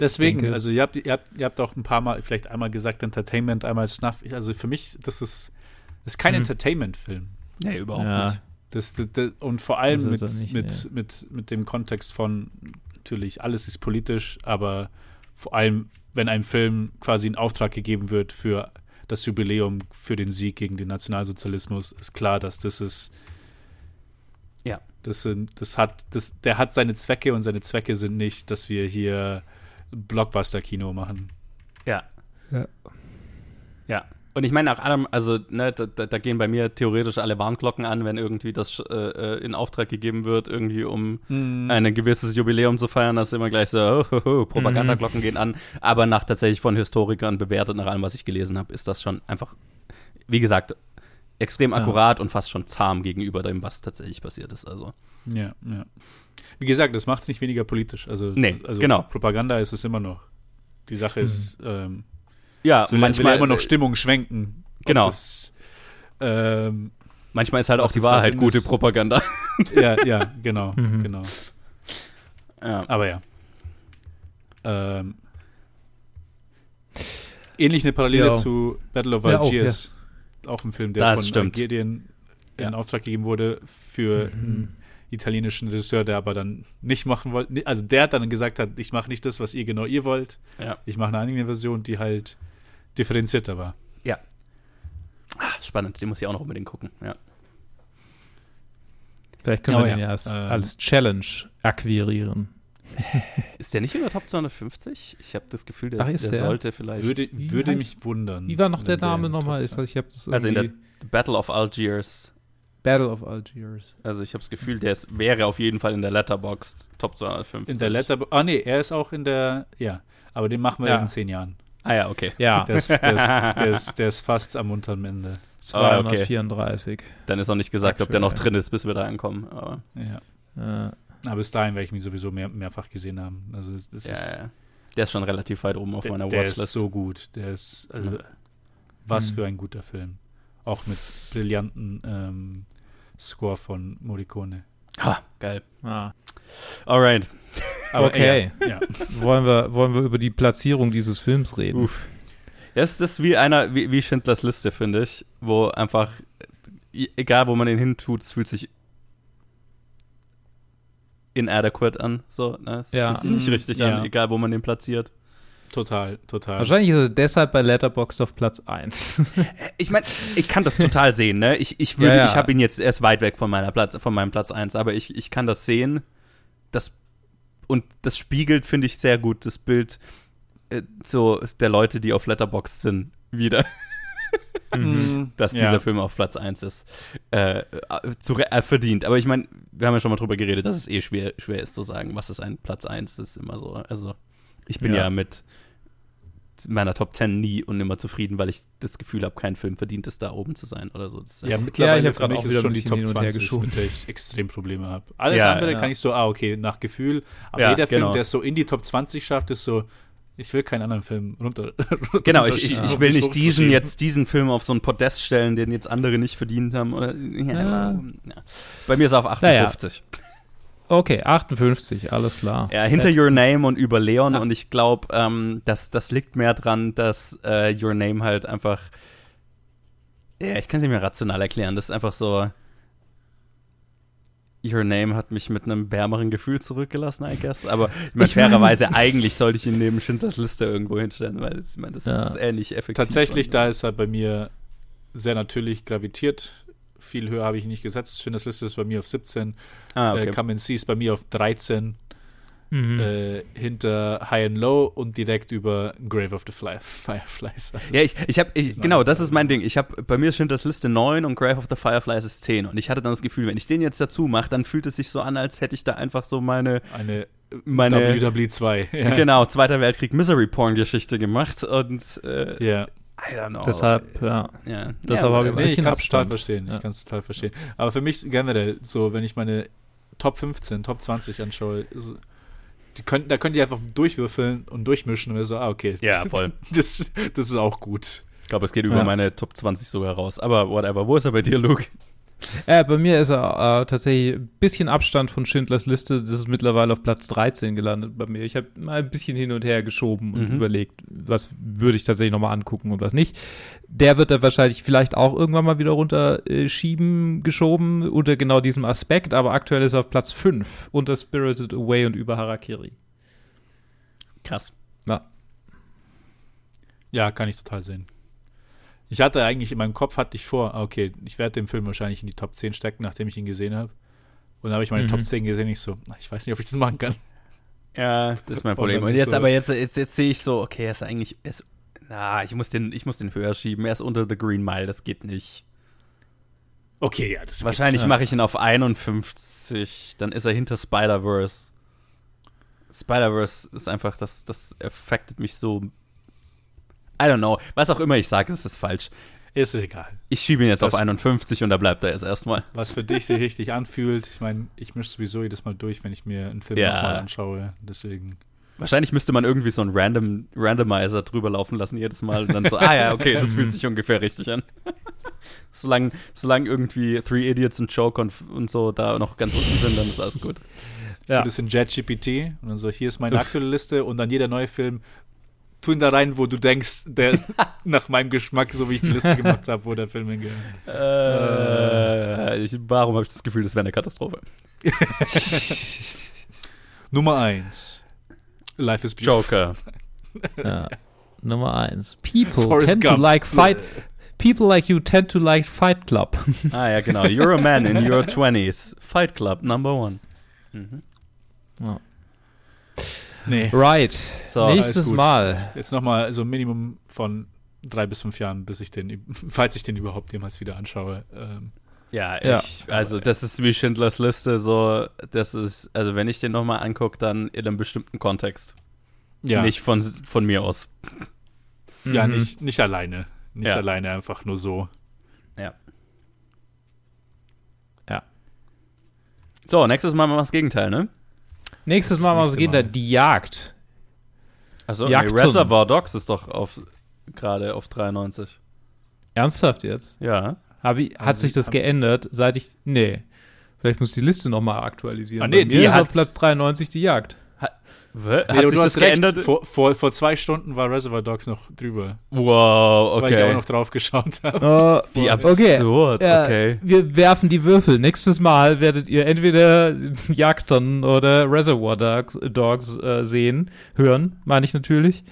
Deswegen, denke. also ihr habt, ihr, habt, ihr habt auch ein paar Mal, vielleicht einmal gesagt Entertainment, einmal Snuff. Also für mich, das ist, das ist kein hm. Entertainment-Film. Nee, überhaupt ja. nicht. Das, das, das, und vor allem mit, nicht, mit, ja. mit, mit dem Kontext von, natürlich, alles ist politisch, aber vor allem, wenn einem Film quasi in Auftrag gegeben wird für das Jubiläum für den Sieg gegen den Nationalsozialismus, ist klar, dass das ist. Ja. Das, sind, das hat, das, der hat seine Zwecke und seine Zwecke sind nicht, dass wir hier Blockbuster-Kino machen. Ja. Ja. Ja. Und ich meine auch allem, also ne, da, da, gehen bei mir theoretisch alle Warnglocken an, wenn irgendwie das äh, äh in Auftrag gegeben wird, irgendwie um mm. ein gewisses Jubiläum zu feiern, dass immer gleich so oh, oh, oh, Propagandaglocken mm. gehen an. Aber nach tatsächlich von Historikern bewertet, nach allem, was ich gelesen habe, ist das schon einfach, wie gesagt, extrem akkurat ja. und fast schon zahm gegenüber dem, was tatsächlich passiert ist. Also. Ja, ja. Wie gesagt, das macht es nicht weniger politisch. Also, nee, also genau. Propaganda ist es immer noch. Die Sache mhm. ist, ähm, ja, will, manchmal immer noch Stimmung schwenken. Genau. Das, ähm, manchmal ist halt auch die Wahrheit gute Propaganda. Ja, ja, genau, mhm. genau. Ja. Aber ja. Ähm, ähnlich eine Parallele ja. zu Battle of Algiers. Ja, auch, auch, ein Film, der das von Algerien in Auftrag gegeben wurde für mhm. einen italienischen Regisseur, der aber dann nicht machen wollte. Also der hat dann gesagt hat, ich mache nicht das, was ihr genau ihr wollt. Ich mache eine eigene Version, die halt differenzierter war. Ja. Ach, spannend, den muss ich auch noch unbedingt gucken. Ja. Vielleicht können oh, wir den ja als, äh, als Challenge akquirieren. Ist der nicht in der Top 250? Ich habe das Gefühl, der, Ach, der, der, sollte vielleicht. Würde, würde mich wundern. Wie war noch der Name nochmal? Ich hab das also in der Battle of Algiers. Battle of Algiers. Also ich habe das Gefühl, der ist, wäre auf jeden Fall in der Letterboxd Top 250. In der Letterboxd. Ah nee, er ist auch in der. Ja, aber den machen wir ja. in zehn Jahren. Ah ja, okay. Ja. Der ist, der ist, der ist, der ist fast am unteren Ende. 234. Ah, okay. Dann ist noch nicht gesagt, Aktuell. ob der noch drin ist, bis wir da ankommen. Aber. Ja. Äh. Aber bis dahin werde ich mich sowieso mehr, mehrfach gesehen haben. Also das, ist, ja. Der ist schon relativ weit oben auf der, meiner Watchlist. Der ist so gut. Der ist, also, ja. was mhm. für ein guter Film. Auch mit brillanten ähm, Score von Morricone. Ha, geil. Ah. Alright. Aber okay. Ja. wollen, wir, wollen wir über die Platzierung dieses Films reden? Uff. Das, ist wie einer, wie, wie Schindlers Liste, finde ich, wo einfach, egal wo man ihn hin tut, es fühlt sich inadequate an. So, ne? Es ja. fühlt sich nicht richtig ja. an, egal wo man den platziert. Total, total. Wahrscheinlich ist er deshalb bei Letterboxd auf Platz 1. ich meine, ich kann das total sehen, ne? Ich, ich würde, ja, ja. ich habe ihn jetzt erst weit weg von meiner Platz, von meinem Platz 1, aber ich, ich kann das sehen. Das, und das spiegelt, finde ich, sehr gut das Bild äh, so der Leute, die auf Letterboxd sind, wieder. Mhm. dass dieser ja. Film auf Platz 1 ist. Äh, zu, äh, verdient. Aber ich meine, wir haben ja schon mal drüber geredet, dass es eh schwer, schwer ist zu sagen, was ist ein Platz 1. Das ist immer so. Also, ich bin ja, ja mit meiner Top 10 nie und immer zufrieden, weil ich das Gefühl habe, kein Film verdient es, da oben zu sein oder so. ja, mittlerweile ja, ich für mich ist schon die Top 20, mit der ich extrem Probleme habe. Alles ja, andere ja. kann ich so, ah, okay, nach Gefühl. Aber ja, jeder Film, genau. der es so in die Top 20 schafft, ist so, ich will keinen anderen Film runter. genau, ich, ich, ich will nicht diesen jetzt diesen Film auf so ein Podest stellen, den jetzt andere nicht verdient haben. Oder. Bei mir ist er auf 58. Okay, 58, alles klar. Ja, hinter Your Name und über Leon ah. und ich glaube, ähm, das, das liegt mehr dran, dass äh, Your Name halt einfach. Ja, ich kann es nicht mehr rational erklären. Das ist einfach so. Your Name hat mich mit einem wärmeren Gefühl zurückgelassen, I guess. Aber ich meine, fairerweise, eigentlich sollte ich ihn neben Schindlers Liste irgendwo hinstellen, weil ich meine, das ja. ist ähnlich effektiv. Tatsächlich, da ist er bei mir sehr natürlich gravitiert. Viel höher habe ich ihn nicht gesetzt. Schindlers Liste ist bei mir auf 17. Ah, okay. äh, Come and See ist bei mir auf 13 mhm. äh, hinter High and Low und direkt über Grave of the Fly, Fireflies. Also ja, ich, ich habe, genau, das ist mein Ding. Ich habe, bei mir steht das Liste 9 und Grave of the Fireflies ist 10. Und ich hatte dann das Gefühl, wenn ich den jetzt dazu mache, dann fühlt es sich so an, als hätte ich da einfach so meine. Eine meine WW2. Ja. Genau, Zweiter Weltkrieg Misery Porn Geschichte gemacht und äh, ja. I don't know. Deshalb, ja. ja. Deshalb ja, habe ich nee, ich kann es total verstehen. Ich kann es total verstehen. Aber für mich generell, so, wenn ich meine Top 15, Top 20 anschaue, so, die können, da könnt ihr einfach durchwürfeln und durchmischen und wir so, ah, okay. Ja, voll. Das, das ist auch gut. Ich glaube, es geht über ja. meine Top 20 sogar raus. Aber whatever. Wo ist er bei dir, Luke? Äh, bei mir ist er äh, tatsächlich ein bisschen Abstand von Schindlers Liste. Das ist mittlerweile auf Platz 13 gelandet bei mir. Ich habe mal ein bisschen hin und her geschoben und mhm. überlegt, was würde ich tatsächlich nochmal angucken und was nicht. Der wird da wahrscheinlich vielleicht auch irgendwann mal wieder runterschieben, äh, geschoben unter genau diesem Aspekt. Aber aktuell ist er auf Platz 5 unter Spirited Away und über Harakiri. Krass. Ja. Ja, kann ich total sehen. Ich hatte eigentlich in meinem Kopf hatte ich vor, ah, okay, ich werde den Film wahrscheinlich in die Top 10 stecken, nachdem ich ihn gesehen habe. Und dann habe ich meine mhm. Top 10 gesehen, ich so, ich weiß nicht, ob ich das machen kann. Ja, das ist mein Problem. Und, Und jetzt so aber jetzt, jetzt, jetzt sehe ich so, okay, er ist eigentlich, er ist, na, ich muss den, ich muss den höher schieben. Er ist unter The Green Mile, das geht nicht. Okay, ja, das Wahrscheinlich mache ich ihn auf 51, dann ist er hinter Spider-Verse. Spider-Verse ist einfach, das, das affectet mich so I don't know. Was auch immer ich sage, ist es falsch. Ist egal. Ich schiebe ihn jetzt Das- auf 51 und da bleibt er jetzt erstmal. Was für dich sich richtig anfühlt. Ich meine, ich mische sowieso jedes Mal durch, wenn ich mir einen Film Ja. nochmal anschaue. Deswegen. Wahrscheinlich müsste man irgendwie so einen Random, Randomizer drüber laufen lassen jedes Mal und dann so, ah ja, okay, das fühlt sich ungefähr richtig an. solange, solange irgendwie Three Idiots und Joke und, und so da noch ganz unten sind, dann ist alles gut. Ja. Das in JetGPT und dann so, hier ist meine aktuelle Liste und dann jeder neue Film, tu ihn da rein, wo du denkst, der nach meinem Geschmack, so wie ich die Liste gemacht habe, wo der Film hingehört. Äh, ich, warum habe ich das Gefühl, das wäre eine Katastrophe? Nummer eins. Life is beautiful. Joker. Ja. Nummer eins. People Forrest tend to Gump. like fight. People like you tend to like Fight Club. Ah ja, genau. You're a man in your 20s. Fight Club, number one. Mhm. Nee. Right. So, Nächstes alles gut. Mal. Jetzt nochmal so ein Minimum von drei bis fünf Jahren, bis ich den, falls ich den überhaupt jemals wieder anschaue. Ähm, Ja, Ja. ich, also das ist wie Schindlers Liste, so, das ist, also wenn ich den nochmal angucke, dann in einem bestimmten Kontext. ja, Nicht von, von mir aus. ja Mhm. nicht, nicht alleine. Nicht Ja. alleine, einfach nur so. Ja. Ja. So, nächstes Mal machen wir das Gegenteil, ne? Nächstes Mal, was geht da? Die Jagd. Also nee. Reservoir Dogs ist doch auf gerade auf 93. Ernsthaft jetzt? Ja. Hab ich, hat Sie- sich das geändert, seit ich. Nee. Vielleicht muss ich die Liste nochmal aktualisieren. Ah, nee, Bei die ist hat- auf Platz 93 die Jagd. Hat Nee, du sich das hast recht. geändert? Vor, vor, vor zwei Stunden war Reservoir Dogs noch drüber, Wow, weil ich auch okay. noch drauf geschaut habe. Wie Okay. absurd, Ja, okay. Wir werfen die Würfel. Nächstes Mal werdet ihr entweder Jagdtonnen oder Reservoir Dogs, Dogs äh, sehen, hören, meine ich natürlich.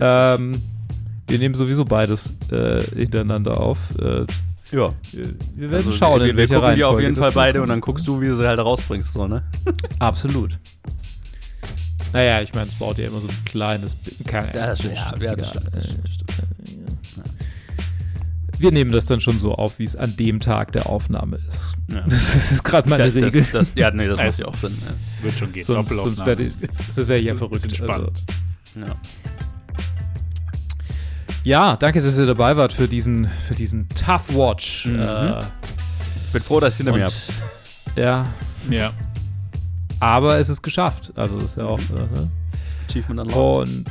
Ähm, wir nehmen sowieso beides äh, hintereinander auf. Äh, ja. wir, werden Also, schauen, wir, wir gucken die auf jeden Fall beide und dann guckst du, wie du sie halt rausbringst, so, ne? Absolut. Naja, ich meine, es baut ja immer so ein kleines. Keine, Ja, das stimmt, ja, das stimmt, das. Wir nehmen das dann schon so auf, wie es an dem Tag der Aufnahme ist. Ja. Das ist gerade meine Das, Regel. das, das, ja, nee, das macht Also- ja auch Sinn. Wird schon gehen. sonst sonst Doppelaufnahme werde ich, das wäre ja ist verrückt. Also, entspannt. Ja. ja, danke, dass ihr dabei wart für diesen, für diesen Tough Watch. Mhm. Äh, Bin froh, dass ich hinter mir habe. Ja, Ja. Aber es ist geschafft. Also ist ja auch. Äh, ne? Achievement unlocked. Und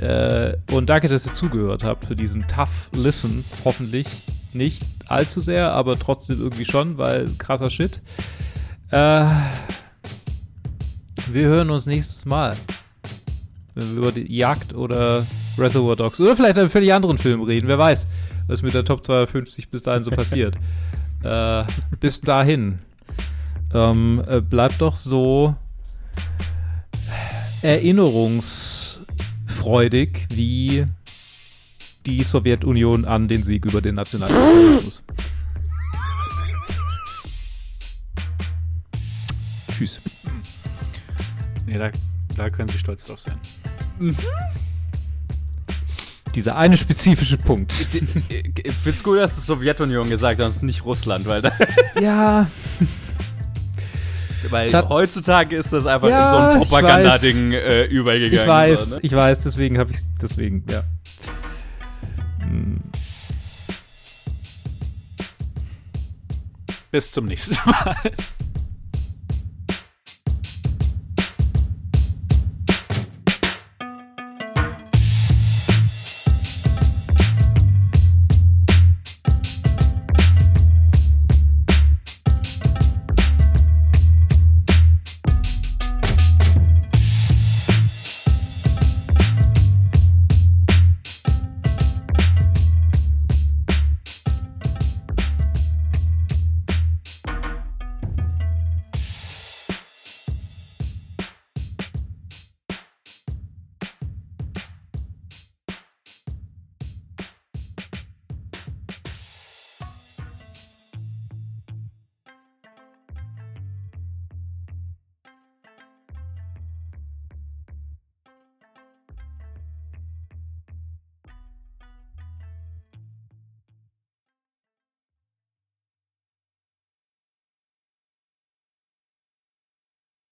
äh, und danke, dass ihr zugehört habt für diesen Tough Listen. Hoffentlich nicht allzu sehr, aber trotzdem irgendwie schon, weil krasser Shit. Äh, wir hören uns nächstes Mal. Wenn wir über die Jagd oder Reservoir Dogs oder vielleicht einen völlig anderen Film reden. Wer weiß, was mit der Top 250 bis dahin so passiert. äh, bis dahin. Ähm, äh, bleibt doch so erinnerungsfreudig wie die Sowjetunion an den Sieg über den Nationalsozialismus. Tschüss. Nee, da, da können Sie stolz drauf sein. Dieser eine spezifische Punkt. Ich find's gut, dass du Sowjetunion gesagt hast, nicht Russland, weil, da, ja, weil hat- heutzutage ist das einfach Ja, in so ein Propagandading äh, übergegangen. ich weiß, So, ne? ich weiß, deswegen habe ich deswegen, ja. Hm. Bis zum nächsten Mal.